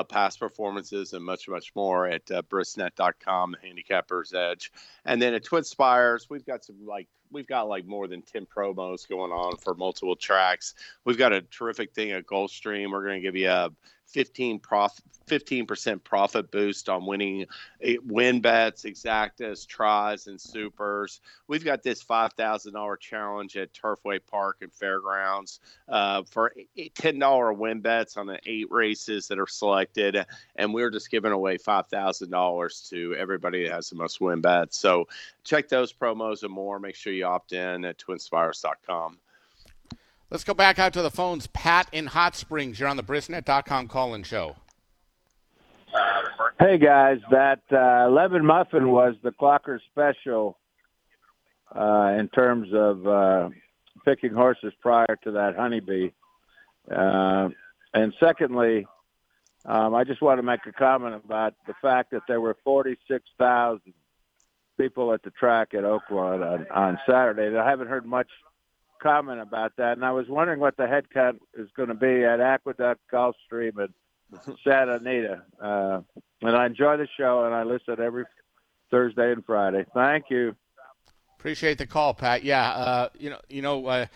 past performances, and much much more at uh, Brisnet.com, Handicapper's Edge, and then at Twin Spires we've got some like we've got like more than 10 promos going on for multiple tracks. We've got a terrific thing at Gulfstream. We're going to give you a 15 profit 15% profit boost on winning eh, win bets, exactas, tries, and supers. We've got this $5,000 challenge at Turfway Park and Fairgrounds uh, for $10 win bets on the eight races that are selected. And we're just giving away $5,000 to everybody that has the most win bets. So check those promos and more. Make sure you opt in at twinspires.com. Let's go back out to the phones. Pat in Hot Springs, you're on the Brisnet.com call-in show. Hey guys, that uh, lemon muffin was the Clocker special uh, in terms of uh, picking horses prior to that honeybee. Uh, and secondly, um, I just want to make a comment about the fact that there were 46,000 people at the track at Oaklawn on, on Saturday. I haven't heard much comment about that, and I was wondering what the head count is going to be at Aqueduct, Gulfstream, and (laughs) Santa Anita. Uh, and I enjoy the show, and I listen every Thursday and Friday. Thank you. Appreciate the call, Pat. Yeah, uh, you know, you know, uh,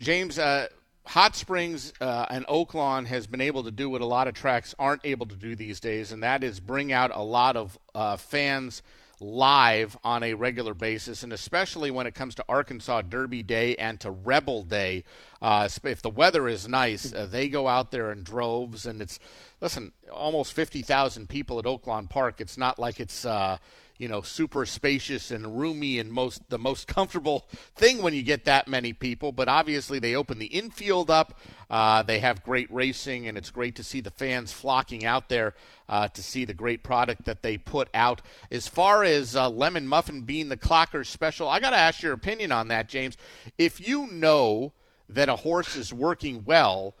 James. Uh, Hot Springs uh, and Oaklawn has been able to do what a lot of tracks aren't able to do these days, and that is bring out a lot of uh, fans live on a regular basis, and especially when it comes to Arkansas Derby Day and to Rebel Day. Uh, if the weather is nice, uh, they go out there in droves, and it's listen, almost fifty thousand people at Oaklawn Park. It's not like it's uh, you know super spacious and roomy and most the most comfortable thing when you get that many people. But obviously, they open the infield up. Uh, they have great racing, and it's great to see the fans flocking out there uh, to see the great product that they put out. As far as uh, lemon muffin being the Clocker special, I got to ask your opinion on that, James. If you know that a horse is working well,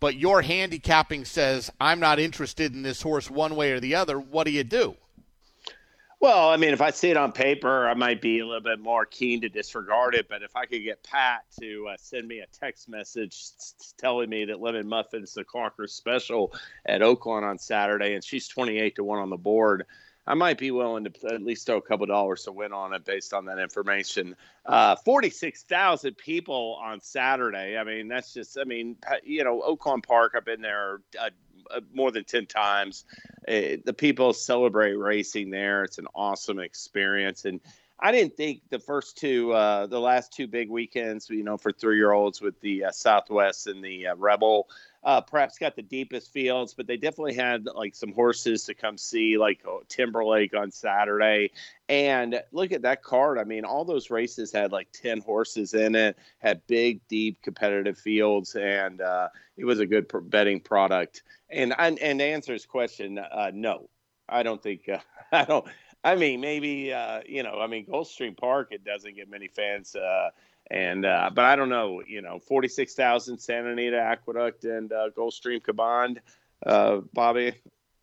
but your handicapping says I'm not interested in this horse one way or the other, what do you do? Well, I mean, if I see it on paper, I might be a little bit more keen to disregard it. But if I could get Pat to uh, send me a text message telling me that Lemon Muffin's the Clocker special at Oaklawn on Saturday, and she's 28 to 1 on the board, I might be willing to at least throw a couple dollars to win on it based on that information. Uh, 46,000 people on Saturday. I mean, that's just, I mean, you know, Oaklawn Park, I've been there more than 10 times. Uh, the people celebrate racing there. It's an awesome experience. And I didn't think the first two, uh, the last two big weekends, you know, for three year olds with the uh, Southwest and the uh, Rebel, uh, perhaps got the deepest fields, but they definitely had like some horses to come see, like oh, Timberlake on Saturday. And look at that card. I mean, all those races had like 10 horses in it, had big, deep competitive fields, and uh, it was a good betting product. And, and, and to answer his question, no, I don't think, (laughs) I don't. I mean, maybe uh, you know, I mean, Gulfstream Park it doesn't get many fans, uh, and uh, but I don't know, you know, forty six thousand Santa Anita Aqueduct and uh, Gulfstream combined, uh, Bobby.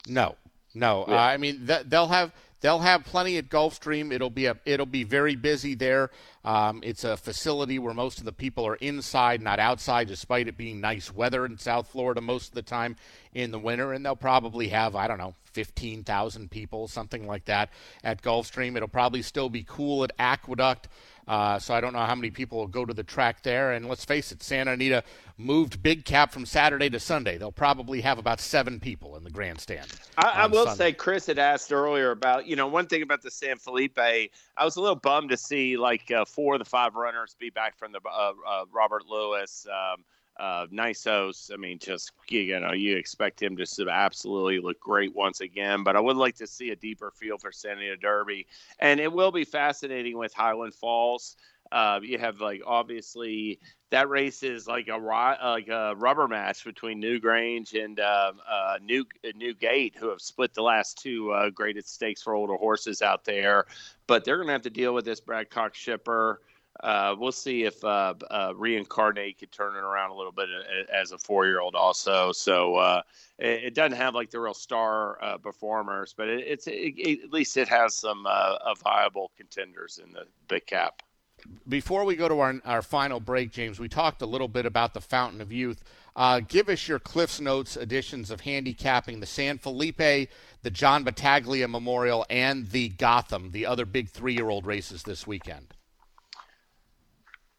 No, no. Yeah. I mean, th- they'll have they'll have plenty at Gulfstream. It'll be a it'll be very busy there. Um, it's a facility where most of the people are inside, not outside, despite it being nice weather in South Florida most of the time in the winter. And they'll probably have I don't know 15,000 people, something like that, at Gulfstream. It'll probably still be cool at Aqueduct. Uh, so I don't know how many people will go to the track there. And let's face it, Santa Anita moved Big Cap from Saturday to Sunday. They'll probably have about seven people in the grandstand. I, I will Sunday. say, Chris had asked earlier about, you know, one thing about the San Felipe. I was a little bummed to see like uh, four of the five runners be back from the uh, uh Robert Lewis. Um, uh, Nysos, I mean, just you know, you expect him to absolutely look great once again. But I would like to see a deeper feel for Santa Anita Derby, and it will be fascinating with Highland Falls. uh, you have like obviously that race is like a like a rubber match between Newgrange and uh, uh, New Newgate, who have split the last two uh, graded stakes for older horses out there. But they're going to have to deal with this Brad Cox shipper. Uh, we'll see if uh, uh, reincarnate could turn it around a little bit uh, as a four-year-old also. So uh, it, it, doesn't have like the real star uh, performers, but it, it's it, at least it has some viable contenders in the big cap. Before we go to our, our final break, James, we talked a little bit about the Fountain of Youth. give us your Cliff's Notes editions of handicapping the San Felipe, the John Battaglia Memorial, and the Gotham, the other big three-year-old races this weekend.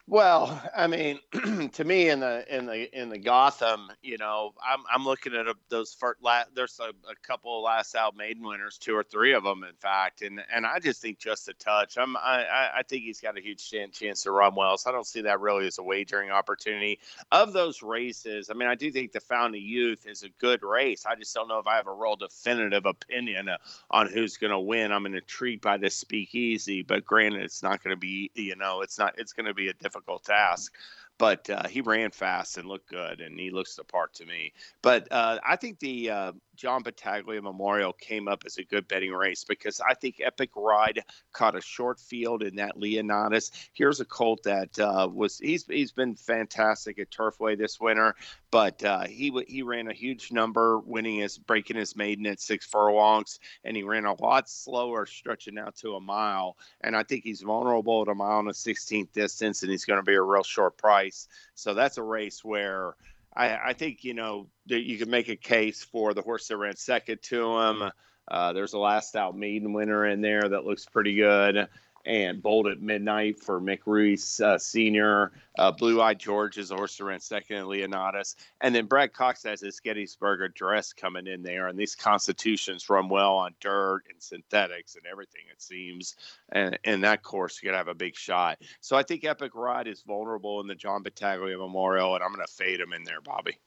Well, I mean, (clears throat) to me in the in the in the Gotham, you know, I'm I'm looking at a, those first la- there's a, a, couple of last out maiden winners, two or three of them, in fact, and and I just think just a touch. I'm I I think he's got a huge chance, to run well, so I don't see that really as a wagering opportunity. Of those races, I mean, I do think the Fountain Youth is a good race. I just don't know if I have a real definitive opinion uh, on who's going to win. I'm intrigued by this Speakeasy, but granted, it's not going to be you know, it's not it's going to be a difficult difficult task but uh, he ran fast and looked good, and he looks the part to me. But uh, I think the uh, John Battaglia Memorial came up as a good betting race because I think Epic Ride caught a short field in that Leonatus. Here's a colt that uh, was he's he's been fantastic at Turfway this winter, but uh, he he ran a huge number, winning his breaking his maiden at six furlongs, and he ran a lot slower, stretching out to a mile. And I think he's vulnerable at a mile and a 16th distance, and he's going to be a real short price. So that's a race where I, I think you know you can make a case for the horse that ran second to him. Uh, there's a last out maiden winner in there that looks pretty good. And Bold at Midnight for Mick Reiss uh, Sr. Uh, Blue Eyed George is ran second in Leonatus. And then Brad Cox has his Gettysburg Address coming in there. And these constitutions run well on dirt and synthetics and everything, it seems. And in that course, you're going to have a big shot. So I think Epic Ride is vulnerable in the John Battaglia Memorial, and I'm going to fade him in there, Bobby.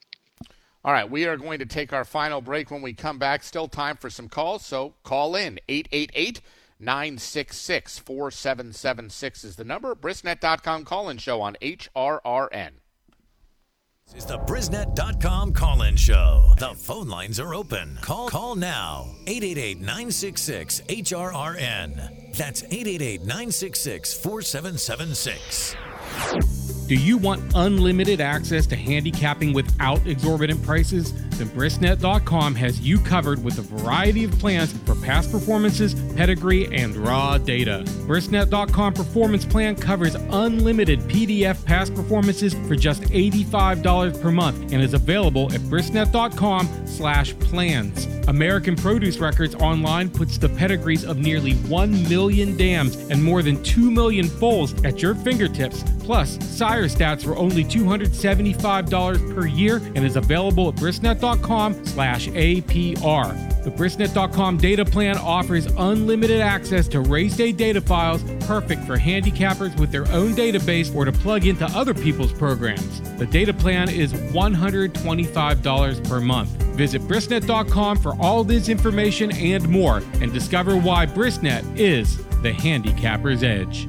All right, we are going to take our final break when we come back. Still time for some calls, so call in 888 966 4776 is the number. Brisnet.com call in show on HRRN. This is the Brisnet.com call in show. The phone lines are open. Call, call now 888 966 HRRN. That's 888 966 4776. Do you want unlimited access to handicapping without exorbitant prices? Then Brisnet.com has you covered with a variety of plans for past performances, pedigree, and raw data. Brisnet.com Performance Plan covers unlimited PDF past performances for just $85 per month and is available at Brisnet.com slash plans. American Produce Records Online puts the pedigrees of nearly 1 million dams and more than 2 million foals at your fingertips, plus sire stats for only $275 per year and is available at brisnet.com slash APR. The Brisnet.com data plan offers unlimited access to race day data files perfect for handicappers with their own database or to plug into other people's programs. The data plan is $125 per month. Visit Brisnet.com for all this information and more and discover why Brisnet is the handicapper's edge.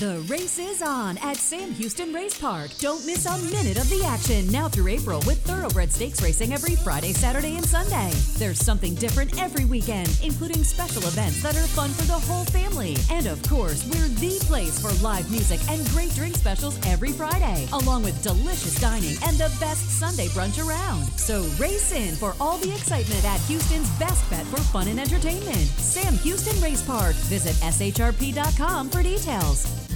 The race is on at Sam Houston Race Park. Don't miss a minute of the action now through April with thoroughbred stakes racing every Friday, Saturday, and Sunday. There's something different every weekend, including special events that are fun for the whole family. And of course, we're the place for live music and great drink specials every Friday, along with delicious dining and the best Sunday brunch around. So race in for all the excitement at Houston's best bet for fun and entertainment. Sam Houston Race Park. Visit shrp.com for details.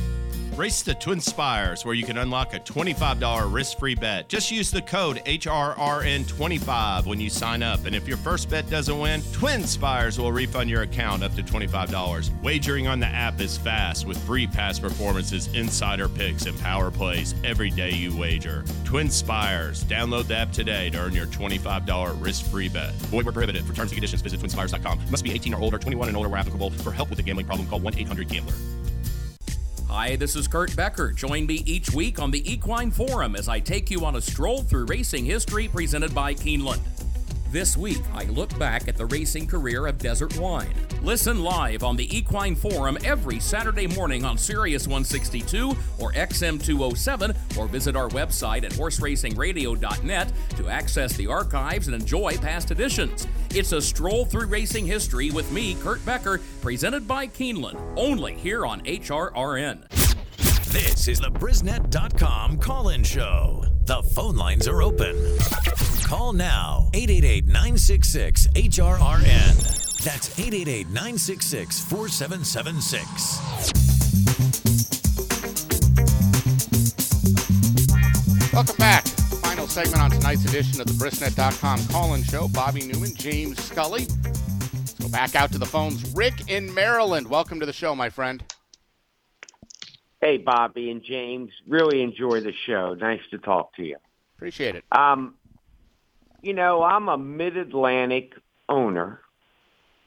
Race to Twin Spires, where you can unlock a $25 risk free bet. Just use the code HRRN25 when you sign up. And if your first bet doesn't win, Twin Spires will refund your account up to $25. Wagering on the app is fast with free past performances, insider picks, and power plays every day you wager. Twin Spires. Download the app today to earn your $25 risk free bet. Void where prohibited. For terms and conditions, visit twinspires.com. Must be 18 or older, 21 and older where applicable. For help with a gambling problem, call 1 800 Gambler. Hi, this is Kurt Becker. Join me each week on the Equine Forum as I take you on a stroll through racing history presented by Keeneland. This week, I look back at the racing career of Desert Wine. Listen live on the Equine Forum every Saturday morning on Sirius 162 or XM 207, or visit our website at horseracingradio.net to access the archives and enjoy past editions. It's a stroll through racing history with me, Kurt Becker, presented by Keeneland, only here on HRRN. This is the Brisnet.com call in show. The phone lines are open. Call now 888 966 HRRN. That's 888 966 4776. Welcome back. Final segment on tonight's edition of the Brisnet.com call in show. Bobby Newman, James Scully. Let's go back out to the phones. Rick in Maryland. Welcome to the show, my friend. Hey, Bobby and James. Really enjoy the show. Nice to talk to you. Appreciate it. Um, you know, I'm a Mid Atlantic owner,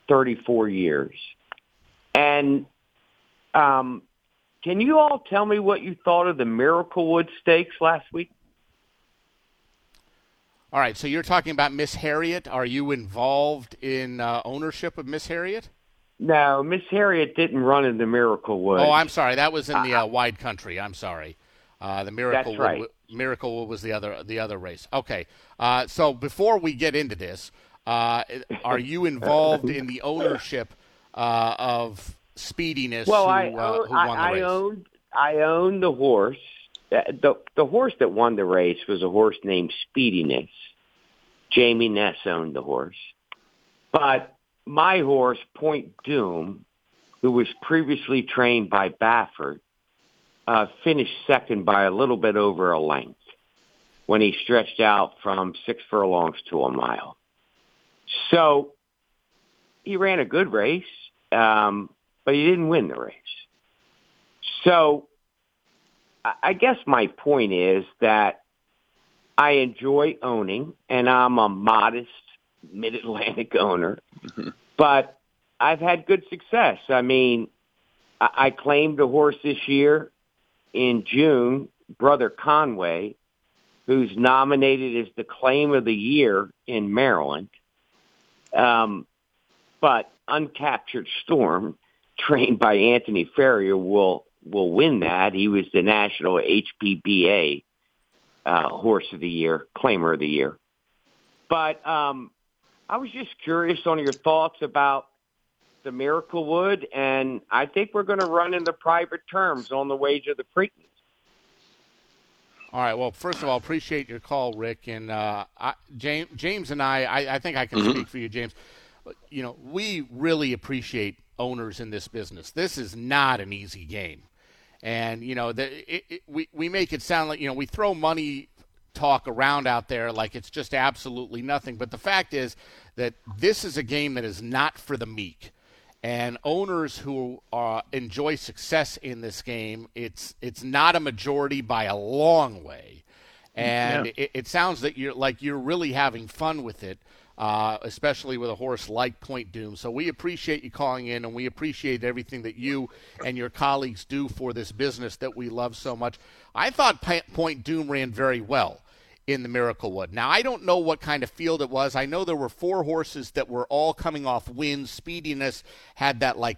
34 years, and um, can you all tell me what you thought of the Miracle Wood Stakes last week? All right, so you're talking about Miss Harriet. Are you involved in uh, ownership of Miss Harriet? No, Miss Harriet didn't run in the Miracle Wood. Oh, I'm sorry. That was in the uh, wide country. I'm sorry. Uh, the Miracle That's right. Miracle was the other the other race. Okay. Uh, so before we get into this, uh, are you involved in the ownership uh, of Speediness? Well, who, I, uh, own, who won I, the race? I owned I owned the horse. Uh, The the horse that won the race was a horse named Speediness. Jamie Ness owned the horse, but my horse, Point Doom, who was previously trained by Baffert, uh, finished second by a little bit over a length when he stretched out from six furlongs to a mile. So he ran a good race, um, but he didn't win the race. So I I guess my point is that I enjoy owning, and I'm a modest mid-Atlantic owner, but I've had good success. I mean, I, I claimed a horse this year in June, Brother Conway, who's nominated as the claim of the year in Maryland. Um, but Uncaptured Storm, (laughs) trained by Anthony Ferrier, will will win that. He was the national HBPA uh, horse of the year, claimer of the year. But um, I was just curious on your thoughts about the Miracle Wood, and I think we're going to run in the private terms on the wage of the Preakness. All right. Well, first of all, appreciate your call, Rick, and uh, I, James. James and I, I, I think I can Mhm. speak for you, James. You know, we really appreciate owners in this business. This is not an easy game, and you know, the, it, it, we we make it sound like you know we throw money talk around out there like it's just absolutely nothing. But the fact is that this is a game that is not for the meek and owners who uh, enjoy success in this game, it's it's not a majority by a long way, and Yeah. it, it sounds that you're like you're really having fun with it, uh, especially with a horse like Point Doom. So we appreciate you calling in, and we appreciate everything that you and your colleagues do for this business that we love so much. I thought Point Doom ran very well in the Miracle Wood. Now, I don't know what kind of field it was. I know there were four horses that were all coming off wins. Speediness had that like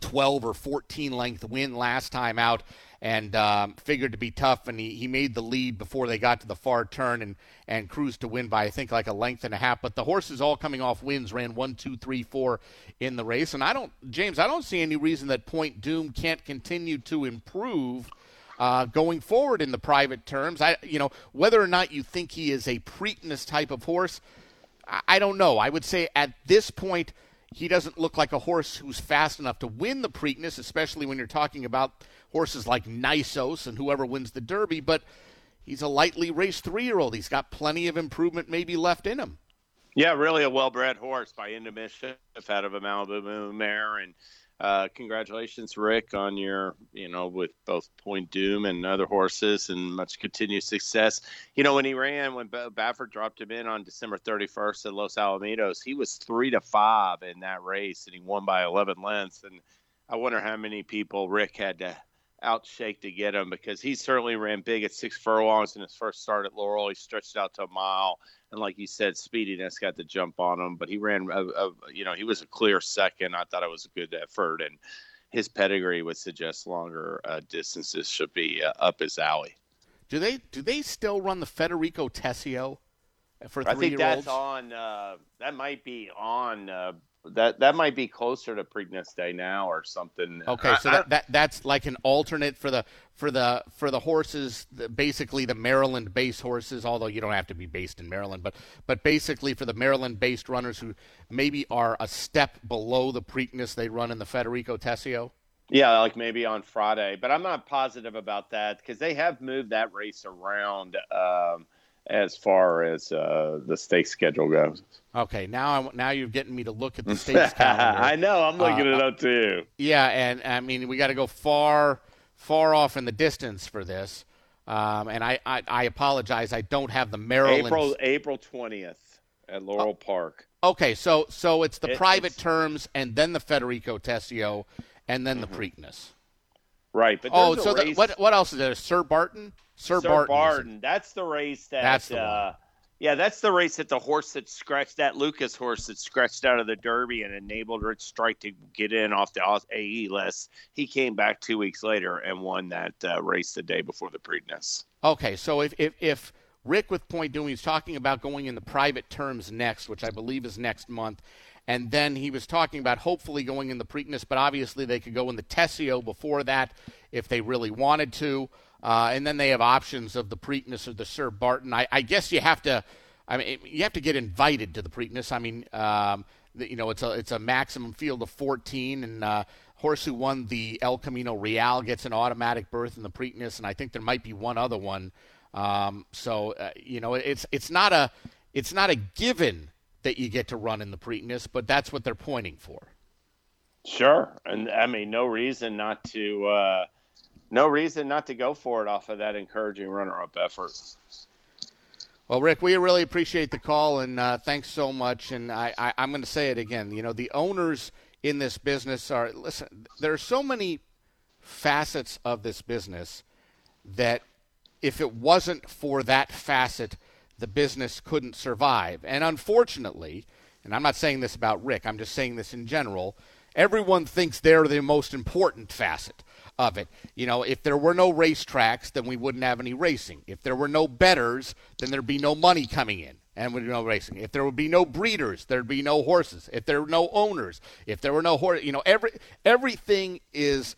12 or 14 length win last time out and um, figured to be tough. And he, he made the lead before they got to the far turn and, and cruised to win by, I think, like a length and a half. But the horses all coming off wins ran one, two, three, four in the race. And I don't, James, I don't see any reason that Point Doom can't continue to improve uh, going forward in the private terms. I, you know, whether or not you think he is a Preakness type of horse, I, I don't know. I would say at this point, he doesn't look like a horse who's fast enough to win the Preakness, especially when you're talking about horses like Nysos and whoever wins the Derby. But he's a lightly raced three-year-old. He's got plenty of improvement maybe left in him. Yeah, really a well-bred horse by Into Mischief out of a Malibu mare, and uh, congratulations, Rick, on your you know with both Point Doom and other horses, and much continued success. You know when he ran when Baffert dropped him in on December 31st at Los Alamitos, he was three to five in that race, and he won by 11 lengths. And I wonder how many people Rick had to outshake to get him because he certainly ran big at six furlongs in his first start at Laurel. He stretched out to a mile, and like you said, speediness got the jump on him. But he ran, a, a, you know, he was a clear second. I thought it was a good effort, and his pedigree would suggest longer uh, distances should be uh, up his alley. Do they do they still run the Federico Tessio for three I think that's olds? on. Uh, that might be on. That that might be closer to Preakness Day now or something. Okay, so I- that, that that's like an alternate for the for the for the horses, the, basically the Maryland based horses. Although you don't have to be based in Maryland, but but basically for the Maryland based runners who maybe are a step below the Preakness they run in the Federico Tessio. Yeah, like maybe on Friday, but I'm not positive about that because they have moved that race around um, as far as uh, the stake schedule goes. Okay, now I'm, now you're getting me to look at the (laughs) stakes calendar. I know, I'm looking Uh, it up too. Yeah, and I mean we got to go far, far off in the distance for this. Um, and I, I, I apologize, I don't have the Maryland. April April 20th at Laurel Park. Okay, so so it's the It- private it's- terms, and then the Federico Tessio, and then the Mm-hmm. Preakness. Right, but oh, so the, what what else is there? Sir Barton. Sir, Sir Barton. Barton. That's the race that. That's the uh, Yeah, that's the race that the horse that scratched that Lukas horse that scratched out of the Derby and enabled Rich Strike to get in off the AE list. He came back two weeks later and won that uh, race the day before the Preakness. Okay, so if, if, if Rick with Point Doom is talking about going in the private terms next, which I believe is next month, and then he was talking about hopefully going in the Preakness, but obviously they could go in the Tessio before that if they really wanted to. Uh, and then they have options of the Preakness or the Sir Barton. I, I guess you have to, I mean, you have to get invited to the Preakness. I mean, um, you know, it's a it's a maximum field of 14, and uh, horse who won the El Camino Real gets an automatic berth in the Preakness, and I think there might be one other one. Um, so uh, you know, it's it's not a it's not a given that you get to run in the Preakness, but that's what they're pointing for. Sure, and I mean, no reason not to. Uh, no reason not to go for it off of that encouraging runner-up effort. Well, Rick, we really appreciate the call and uh, thanks so much. And I, I, I'm going to say it again. You know, the owners in this business are listen. There are so many facets of this business that if it wasn't for that facet, the business couldn't survive. And unfortunately, and I'm not saying this about Rick. I'm just saying this in general. Everyone thinks they're the most important facet of it. You know, if there were no racetracks, then we wouldn't have any racing. If there were no betters, then there'd be no money coming in and would be no racing. If there would be no breeders, there'd be no horses. If there were no owners, if there were no horse, you know, every everything is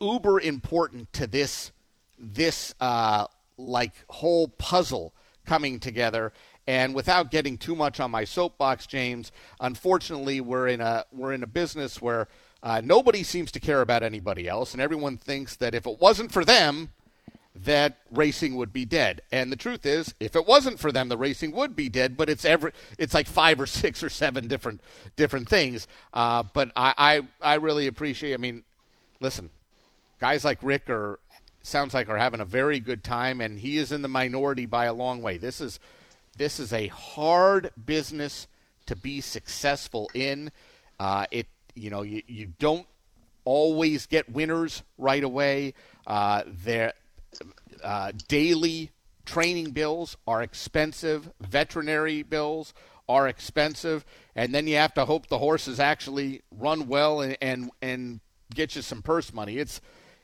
uber important to this this uh, like whole puzzle coming together. And without getting too much on my soapbox, James, unfortunately, we're in a we're in a business where uh, nobody seems to care about anybody else, and everyone thinks that if it wasn't for them, that racing would be dead. And the truth is, if it wasn't for them, the racing would be dead. But it's every it's like five or six or seven different different things. Uh, but I, I I really appreciate. I mean, listen, guys like Rick are sounds like are having a very good time, and he is in the minority by a long way. This is this is a hard business to be successful in. Uh, it you know you, you don't always get winners right away. Uh, their uh, daily training bills are expensive. Veterinary bills are expensive, and then you have to hope the horses actually run well and and, and get you some purse money. It's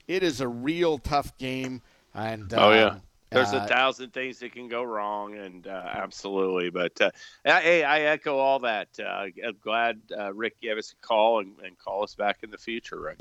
it is a real tough game. And Oh yeah. um, There's uh, a thousand things that can go wrong, and uh, absolutely. But uh, I- hey, I echo all that. Uh, I'm glad uh, Rick gave us a call and, and call us back in the future, Rick.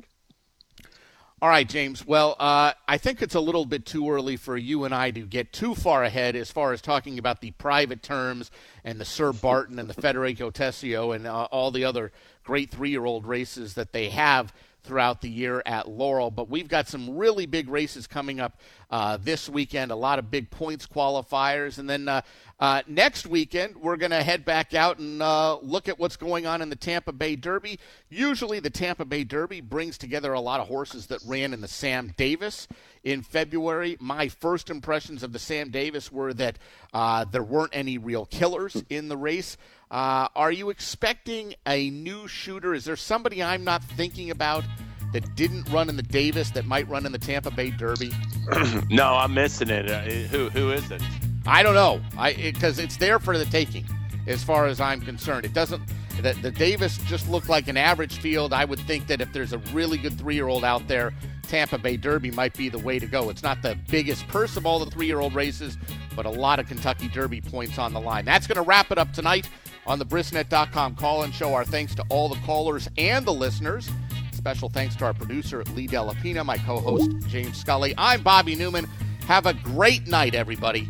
All right, James. Well, uh, I think it's a little bit too early for you and I to get too far ahead as far as talking about the private terms and the Sir Barton and the Federico Tessio and uh, all the other great three-year-old races that they have throughout the year at Laurel. But we've got some really big races coming up uh, this weekend, a lot of big points qualifiers. And then uh, uh, next weekend, we're going to head back out and uh, look at what's going on in the Tampa Bay Derby. Usually, the Tampa Bay Derby brings together a lot of horses that ran in the Sam Davis in February. My first impressions of the Sam Davis were that uh, there weren't any real killers in the race. Uh, are you expecting a new shooter? Is there somebody I'm not thinking about that didn't run in the Davis that might run in the Tampa Bay Derby? (clears throat) no, I'm missing it. Uh, who who is it? I don't know. I because it, it's there for the taking, as far as I'm concerned. It doesn't. The, the Davis just looked like an average field. I would think that if there's a really good three-year-old out there, Tampa Bay Derby might be the way to go. It's not the biggest purse of all the three-year-old races, but a lot of Kentucky Derby points on the line. That's going to wrap it up tonight on the Brisnet.com call-in show. Our thanks to all the callers and the listeners. Special thanks to our producer Lee Delapina, my co-host James Scully. I'm Bobby Newman. Have a great night, everybody.